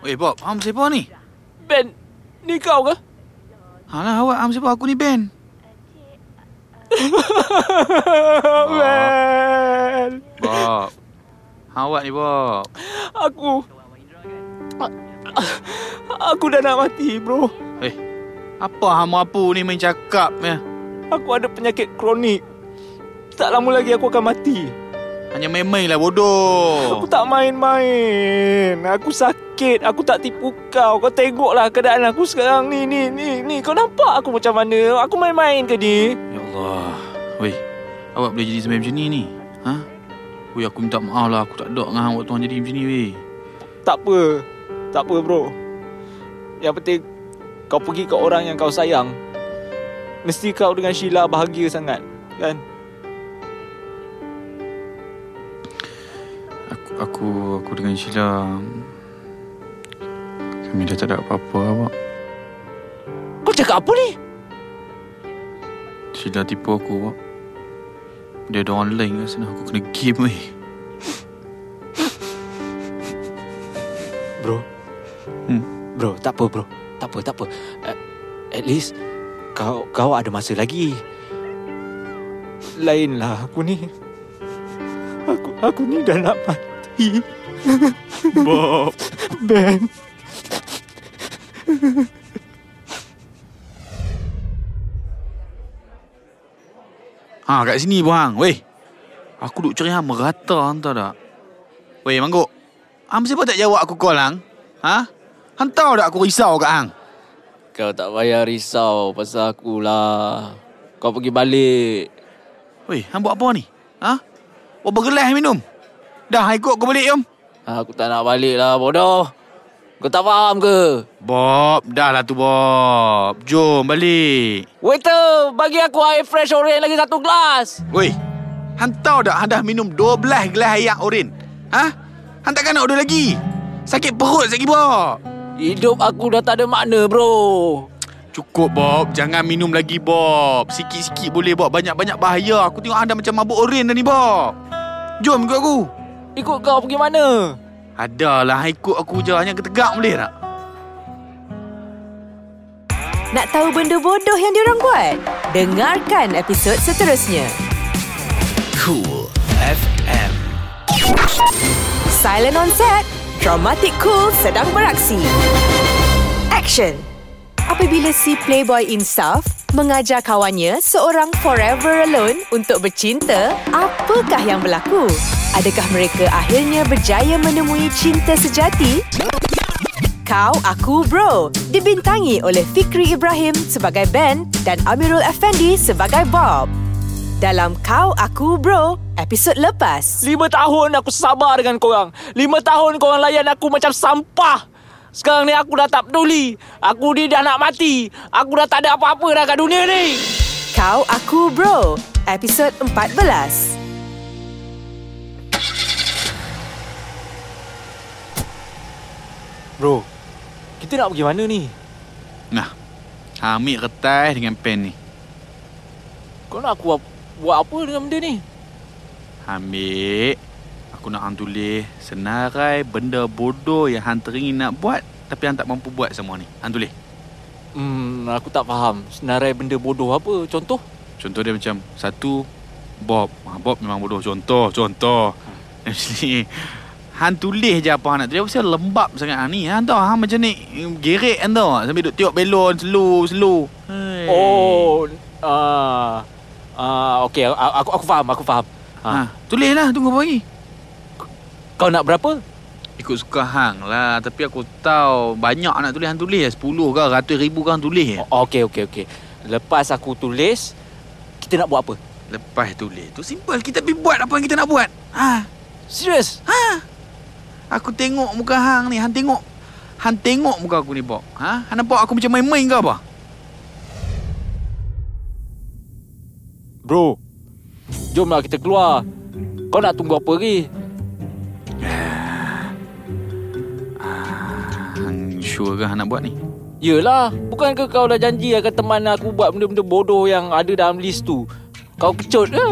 Speaker 4: Eh Bob, am siapa ni?
Speaker 3: Ben, ni kau ke?
Speaker 4: Alah awak am siapa aku ni Ben. [laughs]
Speaker 3: Ben.
Speaker 4: Bob. awak ni, Bob?
Speaker 3: Aku... Aku dah nak mati, bro.
Speaker 4: Eh, apa hama apa ni main cakap ya?
Speaker 3: Aku ada penyakit kronik. Tak lama lagi aku akan mati.
Speaker 4: Hanya main-main lah bodoh.
Speaker 3: Aku tak main-main. Aku sakit. Aku tak tipu kau. Kau tengoklah keadaan aku sekarang ni, ni, ni, ni. Kau nampak aku macam mana? Aku main-main ke ni?
Speaker 4: Ya Allah. Weh, awak boleh jadi sampai macam ni ni? Ha? Weh, aku minta maaf lah. Aku tak dok dengan awak tuan jadi macam ni, weh.
Speaker 3: Tak apa. Tak apa, bro. Yang penting, kau pergi ke orang yang kau sayang. Mesti kau dengan Sheila bahagia sangat. Kan?
Speaker 4: Aku, aku, aku dengan Sheila... Kami dah tak ada apa-apa, awak.
Speaker 3: Kau cakap apa ni?
Speaker 4: Sheila tipu aku, awak. Dia ada orang lain kat sana. Aku kena game, weh.
Speaker 3: Bro.
Speaker 4: Hmm.
Speaker 3: Bro, tak apa, bro. Tak apa, tak apa. Uh, at least, kau kau ada masa lagi. Lainlah aku ni. Aku aku ni dah nak mati. [laughs]
Speaker 4: Bob.
Speaker 3: Ben.
Speaker 4: Ha, kat sini bang. Weh. Aku duk cari hang merata hantar tak? Weh, Mangguk. Hang siapa tak jawab aku call hang? Ha? Hang tahu tak aku risau kat hang?
Speaker 11: Kau tak payah risau pasal aku lah. Kau pergi balik.
Speaker 4: Weh, hang buat apa ni? Ha? Berapa gelas minum? Dah, hang ikut aku balik, jom.
Speaker 11: Aku tak nak balik lah, bodoh. Kau tak faham ke?
Speaker 4: Bob, dah lah tu Bob. Jom balik.
Speaker 11: Waiter, bagi aku air fresh orange lagi satu gelas.
Speaker 4: Weh, hang tahu tak hang dah minum 12 gelas air oren? Ha? Hang takkan nak order lagi? Sakit perut lagi, Bob.
Speaker 11: Hidup aku dah tak ada makna, bro.
Speaker 4: Cukup Bob Jangan minum lagi Bob Sikit-sikit boleh Bob Banyak-banyak bahaya Aku tengok anda macam mabuk oren dah ni Bob Jom ikut aku
Speaker 11: Ikut kau pergi mana?
Speaker 4: Adalah ikut aku je Hanya ketegak boleh tak
Speaker 1: Nak tahu benda bodoh yang diorang buat? Dengarkan episod seterusnya.
Speaker 5: Cool FM.
Speaker 1: Silent on set. Dramatic Cool sedang beraksi. Action. Apabila si Playboy Insaf mengajar kawannya seorang forever alone untuk bercinta, apakah yang berlaku? Adakah mereka akhirnya berjaya menemui cinta sejati? Kau Aku Bro dibintangi oleh Fikri Ibrahim sebagai Ben dan Amirul Effendi sebagai Bob. Dalam Kau Aku Bro, episod lepas.
Speaker 3: Lima tahun aku sabar dengan korang. Lima tahun korang layan aku macam sampah. Sekarang ni aku dah tak peduli. Aku ni dah nak mati. Aku dah tak ada apa-apa dah kat dunia ni.
Speaker 1: Kau Aku Bro, episod 14.
Speaker 3: Bro, kita nak pergi mana ni?
Speaker 4: Nah Ambil kertas dengan pen ni
Speaker 3: Kau nak aku buat- buat apa dengan benda ni?
Speaker 4: Ambil Aku nak hang tulis Senarai benda bodoh yang hang teringin nak buat Tapi hang tak mampu buat semua ni Hang tulis
Speaker 3: Hmm, aku tak faham. Senarai benda bodoh apa? Contoh?
Speaker 4: Contoh dia macam Satu Bob ha, Bob memang bodoh Contoh Contoh [laughs] Actually Han tulis je apa nak tulis Pasal lembab sangat ni Han tahu hang macam ni Gerek kan tau Sambil duk tiup belon Slow Slow hey.
Speaker 3: Oh, ah, ah, okey. a- Aku aku faham, aku faham.
Speaker 4: Ha. Tulis lah Tunggu apa lagi
Speaker 3: Kau nak berapa?
Speaker 4: Ikut suka hang lah Tapi aku tahu Banyak nak tulis Hang tulis 10 ke Ratus ribu ke hang tulis
Speaker 3: Oh, okey, okey, okey. Lepas aku tulis, kita nak buat apa?
Speaker 4: Lepas tulis tu simple Kita pergi buat apa yang kita nak buat Ha
Speaker 3: Serius?
Speaker 4: Ha Aku tengok muka hang ni Hang tengok Hang tengok muka aku ni Bob Ha Hang nampak aku macam main-main ke apa
Speaker 3: Bro, jomlah kita keluar. Kau nak tunggu apa lagi?
Speaker 4: Hang sure ke nak buat ni
Speaker 3: Yelah, bukankah kau dah janji akan teman aku buat benda-benda bodoh yang ada dalam list tu? Kau kecut ke?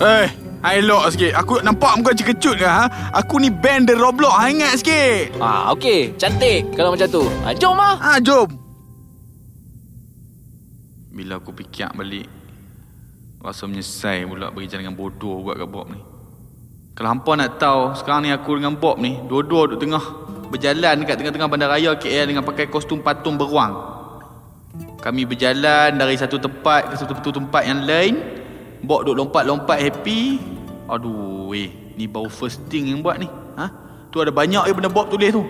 Speaker 4: Eh Hang elok sikit Aku nampak muka macam kecut ke ha Aku ni band The Roblox Hang ingat sikit
Speaker 3: Ah, okey. Cantik kalau macam tu. Ah, jom lah.
Speaker 4: Ha jom Bila aku fikir balik Rasa menyesal pula bagi jalan bodoh buat kat Bob ni. Kalau hampa nak tahu Sekarang ni aku dengan Bob ni Dua-dua duduk tengah Berjalan dekat tengah-tengah bandaraya KL Dengan pakai kostum patung beruang. Kami berjalan dari satu tempat Ke satu tempat yang lain Bob duduk lompat-lompat happy. Aduh weh Ni baru first thing yang buat ni. Ha? Tu ada banyak je benda Bob tulis tu.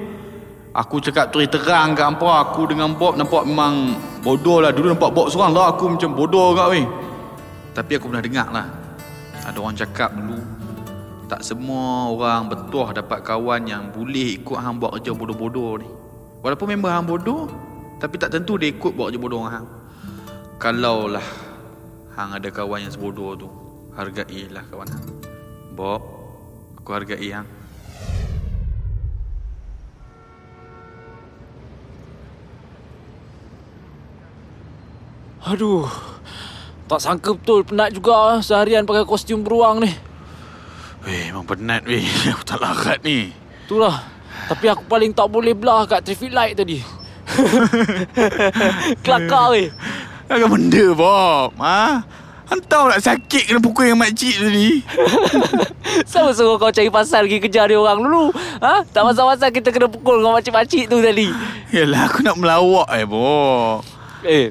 Speaker 4: Aku cakap terus terang kat hampa Aku dengan Bob nampak memang Bodoh lah. Dulu nampak Bob seorang lah Aku macam bodoh kat weh Tapi aku pernah dengar lah Ada orang cakap dulu tak semua orang betul dapat kawan yang boleh ikut hang buat kerja bodoh-bodoh ni. Walaupun member hang bodoh, tapi tak tentu dia ikut buat kerja bodoh hang. Kalaulah hang ada kawan yang sebodoh tu, hargailah kawan hang. Bob, aku hargai hang.
Speaker 3: Aduh. Tak sangka betul penat juga seharian pakai kostum beruang ni.
Speaker 4: Weh, memang penat weh. [laughs] Aku tak larat ni.
Speaker 3: Itulah. Tapi aku paling tak boleh belah kat traffic light tadi. [laughs] Kelakar weh.
Speaker 4: Agak benda, Bob. Ha? Hang tahu tak sakit kena pukul yang makcik tadi? [laughs]
Speaker 3: Siapa suruh kau cari pasal pergi kejar dia orang dulu? Ha? Tak pasal-pasal kita kena pukul dengan makcik-makcik tu tadi.
Speaker 4: Yalah, aku nak melawak eh, Bob.
Speaker 3: Eh,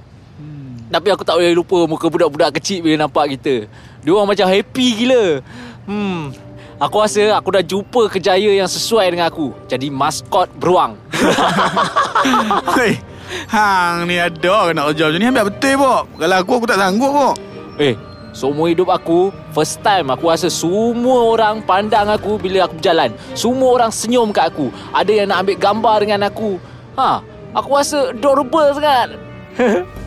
Speaker 3: tapi aku tak boleh lupa muka budak-budak kecil bila nampak kita. Dia orang macam happy gila. Hmm. Aku rasa aku dah jumpa kejaya yang sesuai dengan aku. Jadi maskot beruang. [laughs]
Speaker 4: Hei, hang ni ada nak kerja macam ni? Ambil betul, Bob. Kalau aku, aku tak sanggup, Bob.
Speaker 3: eh, seumur hidup aku, first time aku rasa semua orang pandang aku bila aku berjalan. Semua orang senyum kat aku. Ada yang nak ambil gambar dengan aku. Ha, aku rasa adorable sangat. [laughs]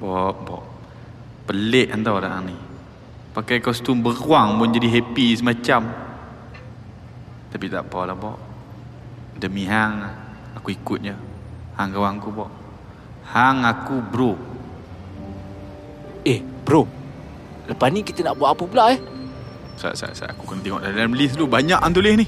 Speaker 4: Bob, Bob. Pelik kan tau orang ni. Pakai kostum beruang pun jadi happy semacam. Tapi tak apalah, Bob. Demi hang, aku ikut je. Hang kawan aku, Bob. Hang aku bro.
Speaker 3: Eh, bro. Lepas ni kita nak buat apa pula eh?
Speaker 4: Sat, sat, sat. Aku kena tengok dalam list dulu. Banyak hang tulis ni.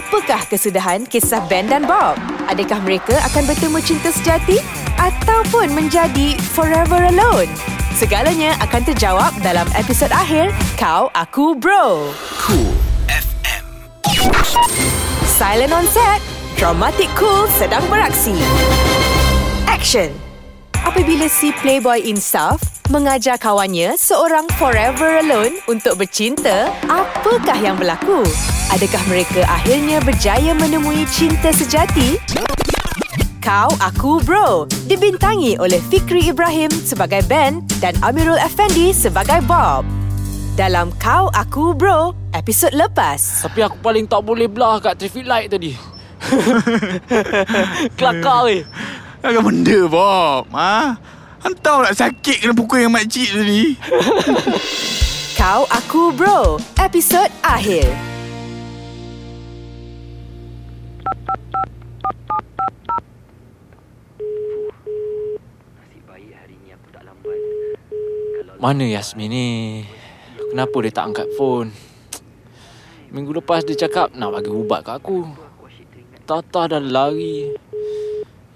Speaker 1: Apakah kesudahan kisah Ben dan Bob? Adakah mereka akan bertemu cinta sejati ataupun menjadi forever alone? Segalanya akan terjawab dalam episod akhir Kau Aku Bro.
Speaker 5: Cool FM.
Speaker 1: Silent on set, dramatic cool sedang beraksi. Action. Apabila si playboy insaf mengajar kawannya seorang forever alone untuk bercinta, apakah yang berlaku? Adakah mereka akhirnya berjaya menemui cinta sejati? Kau Aku Bro dibintangi oleh Fikri Ibrahim sebagai Ben dan Amirul Effendi sebagai Bob. Dalam Kau Aku Bro, episod lepas.
Speaker 3: Tapi aku paling tak boleh belah kat traffic light tadi. [laughs] Kelakar weh.
Speaker 4: Agak benda, Bob. Ha? Hang tahu tak sakit kena pukul yang makcik tadi? [laughs]
Speaker 1: Kau Aku Bro, episod akhir.
Speaker 3: Mana Yasmin ni? Kenapa dia tak angkat phone? Minggu lepas dia cakap nak bagi ubat kat aku. Tata dah lari.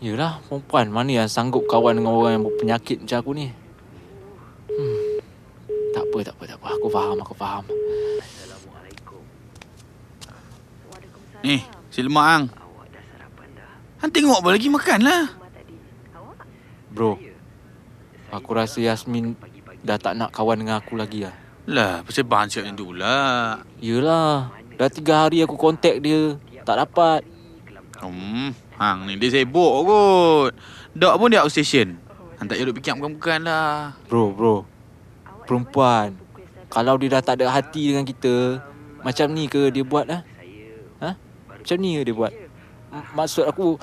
Speaker 3: Yelah, perempuan mana yang sanggup kawan dengan orang yang berpenyakit macam aku ni? Hmm. Tak apa, tak apa, tak apa. Aku faham, aku faham.
Speaker 4: Ni, si lemak hang. Hang tengok apa lagi makan lah.
Speaker 3: Bro, aku rasa Yasmin dah tak nak kawan dengan aku lagi lah.
Speaker 4: Lah, pasal bahan siap macam tu pula.
Speaker 3: Yelah, dah tiga hari aku kontak dia. Tak dapat.
Speaker 4: Hmm, hang ni dia sibuk kot. Dok pun dia outstation. Hang tak payah duk fikir bukan-bukan lah.
Speaker 3: Bro, bro. Perempuan. Kalau dia dah tak ada hati dengan kita, macam ni ke dia buat lah? Ha? Macam ni ke dia buat? M- Maksud aku,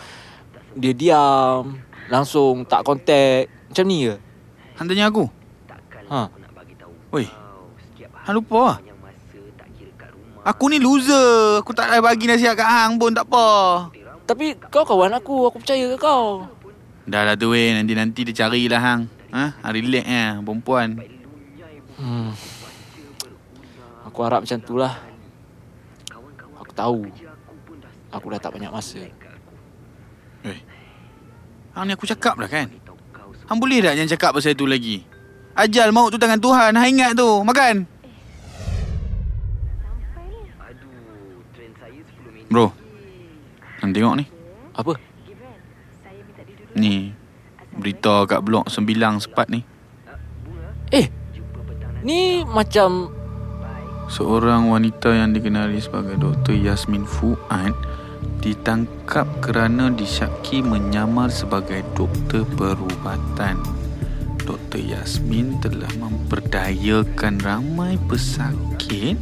Speaker 3: dia diam, langsung tak kontak. Macam ni ke?
Speaker 4: Hang tanya aku.
Speaker 3: Ha?
Speaker 4: Oi. Hang lupa lah. Aku ni loser. Aku tak payah bagi nasihat kat hang pun tak apa.
Speaker 3: Tapi kau kawan aku, aku percaya ke kau?
Speaker 4: Dah lah tu weh. Nanti-nanti dia carilah hang. Ha? Hang relax eh, perempuan.
Speaker 3: Hmm. Aku harap macam tu lah. Aku tahu. Aku dah tak banyak masa.
Speaker 4: Eh. Hang ni aku cakap dah kan. Hang boleh tak jangan cakap pasal tu lagi? Ajal maut tu tangan Tuhan. Hang ingat tu. Makan. Bro. Hang tengok ni.
Speaker 3: Apa?
Speaker 4: Ni. Berita kat blog Sembilang Sepat ni.
Speaker 3: Eh, ni macam
Speaker 4: Seorang wanita yang dikenali sebagai Dr. Yasmin Fuad ditangkap kerana disyaki menyamar sebagai doktor perubatan. Dr. Yasmin telah memperdayakan ramai pesakit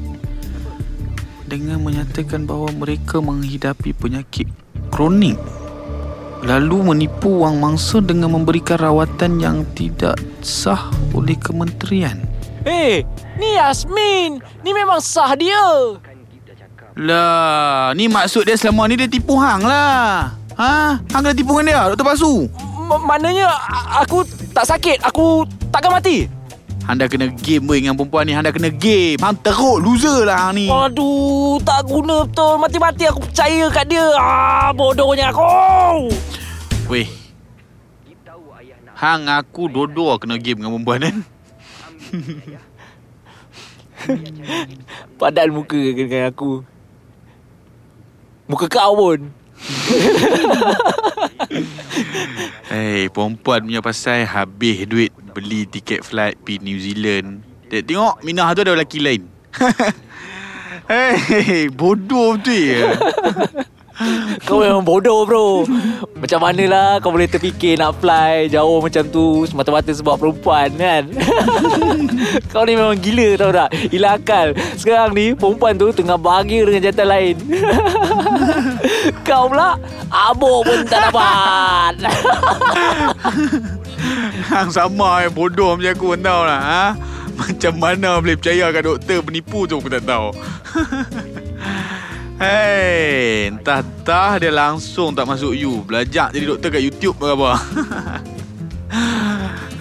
Speaker 4: dengan menyatakan bahawa mereka menghidapi penyakit kronik lalu menipu wang mangsa dengan memberikan rawatan yang tidak sah oleh kementerian.
Speaker 3: Eh, ni Yasmin. Ni memang sah dia.
Speaker 4: Lah, ni maksud dia selama ni dia tipu hang lah. Ha? Hang kena tipu dengan dia, doktor palsu.
Speaker 3: M- maknanya aku tak sakit. Aku takkan mati.
Speaker 4: Hang dah kena game weh dengan perempuan ni. Hang dah kena game. Hang teruk loser lah hang ni.
Speaker 3: Aduh, tak guna betul. Mati-mati aku percaya kat dia. Ah, bodohnya aku.
Speaker 4: Weh. Hang aku dua-dua kena game dengan perempuan kan.
Speaker 3: Padan muka dengan aku. Muka kau pun. [laughs]
Speaker 4: Hey, perempuan punya pasal habis duit beli tiket flight pergi New Zealand. Dia tengok Minah tu ada lelaki lain. [laughs] hey, bodoh betul ya. [laughs]
Speaker 3: Kau memang bodoh bro Macam manalah kau boleh terfikir nak fly Jauh macam tu Semata-mata sebab perempuan kan [laughs] Kau ni memang gila tau tak Hilang akal Sekarang ni perempuan tu tengah bahagia dengan jantan lain Kau pula Abuk pun tak dapat
Speaker 4: Hang sama yang bodoh macam aku pun tahu lah ha? Macam mana boleh percaya kat doktor penipu tu aku tak tahu. [laughs] Hei, entah-entah dia langsung tak masuk you. Belajar jadi doktor kat YouTube ke apa? [laughs]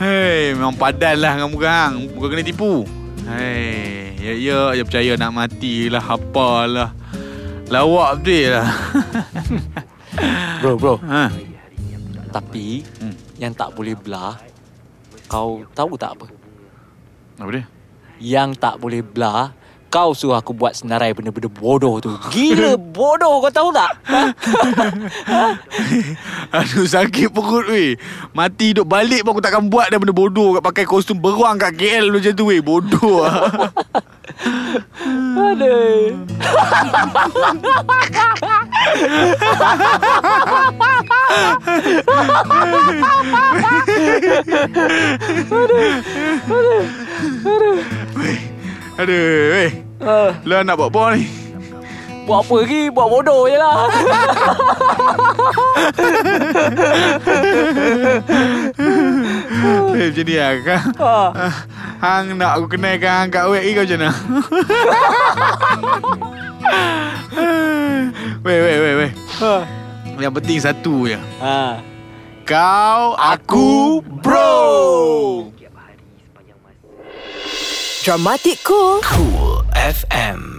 Speaker 4: Hei, memang padan lah dengan muka hang. Muka kena tipu. Hei, ya ya je percaya nak mati lah Apalah. Lawak betul lah. [laughs]
Speaker 3: Bro bro.
Speaker 4: Ha?
Speaker 3: Tapi
Speaker 4: Hmm.
Speaker 3: Yang tak boleh belah Kau tahu tak apa
Speaker 4: Apa dia?
Speaker 3: Yang tak boleh belah Kau suruh aku buat senarai benda-benda bodoh tu. Gila bodoh kau tahu tak? [laughs]
Speaker 4: Aduh sakit perut weh. Mati hidup balik pun aku takkan buat dah benda bodoh. Kat pakai kostum beruang kat KL macam tu weh. Bodoh [laughs] lah [laughs]
Speaker 3: Aduh.
Speaker 4: Aduh weh.
Speaker 3: Uh,
Speaker 4: Lah nak buat apa ni?
Speaker 3: Buat apa lagi? Buat bodoh je lah. [laughs]
Speaker 4: Eh macam ni lah kan
Speaker 3: Ah.
Speaker 4: Hang nak aku kenalkan hang kat web ni kau macam mana? [laughs] Weh weh weh weh.
Speaker 3: Ah.
Speaker 4: Yang penting satu je.
Speaker 3: Ha.
Speaker 4: Kau Aku Bro
Speaker 1: Dramatic Cool.
Speaker 5: Cool FM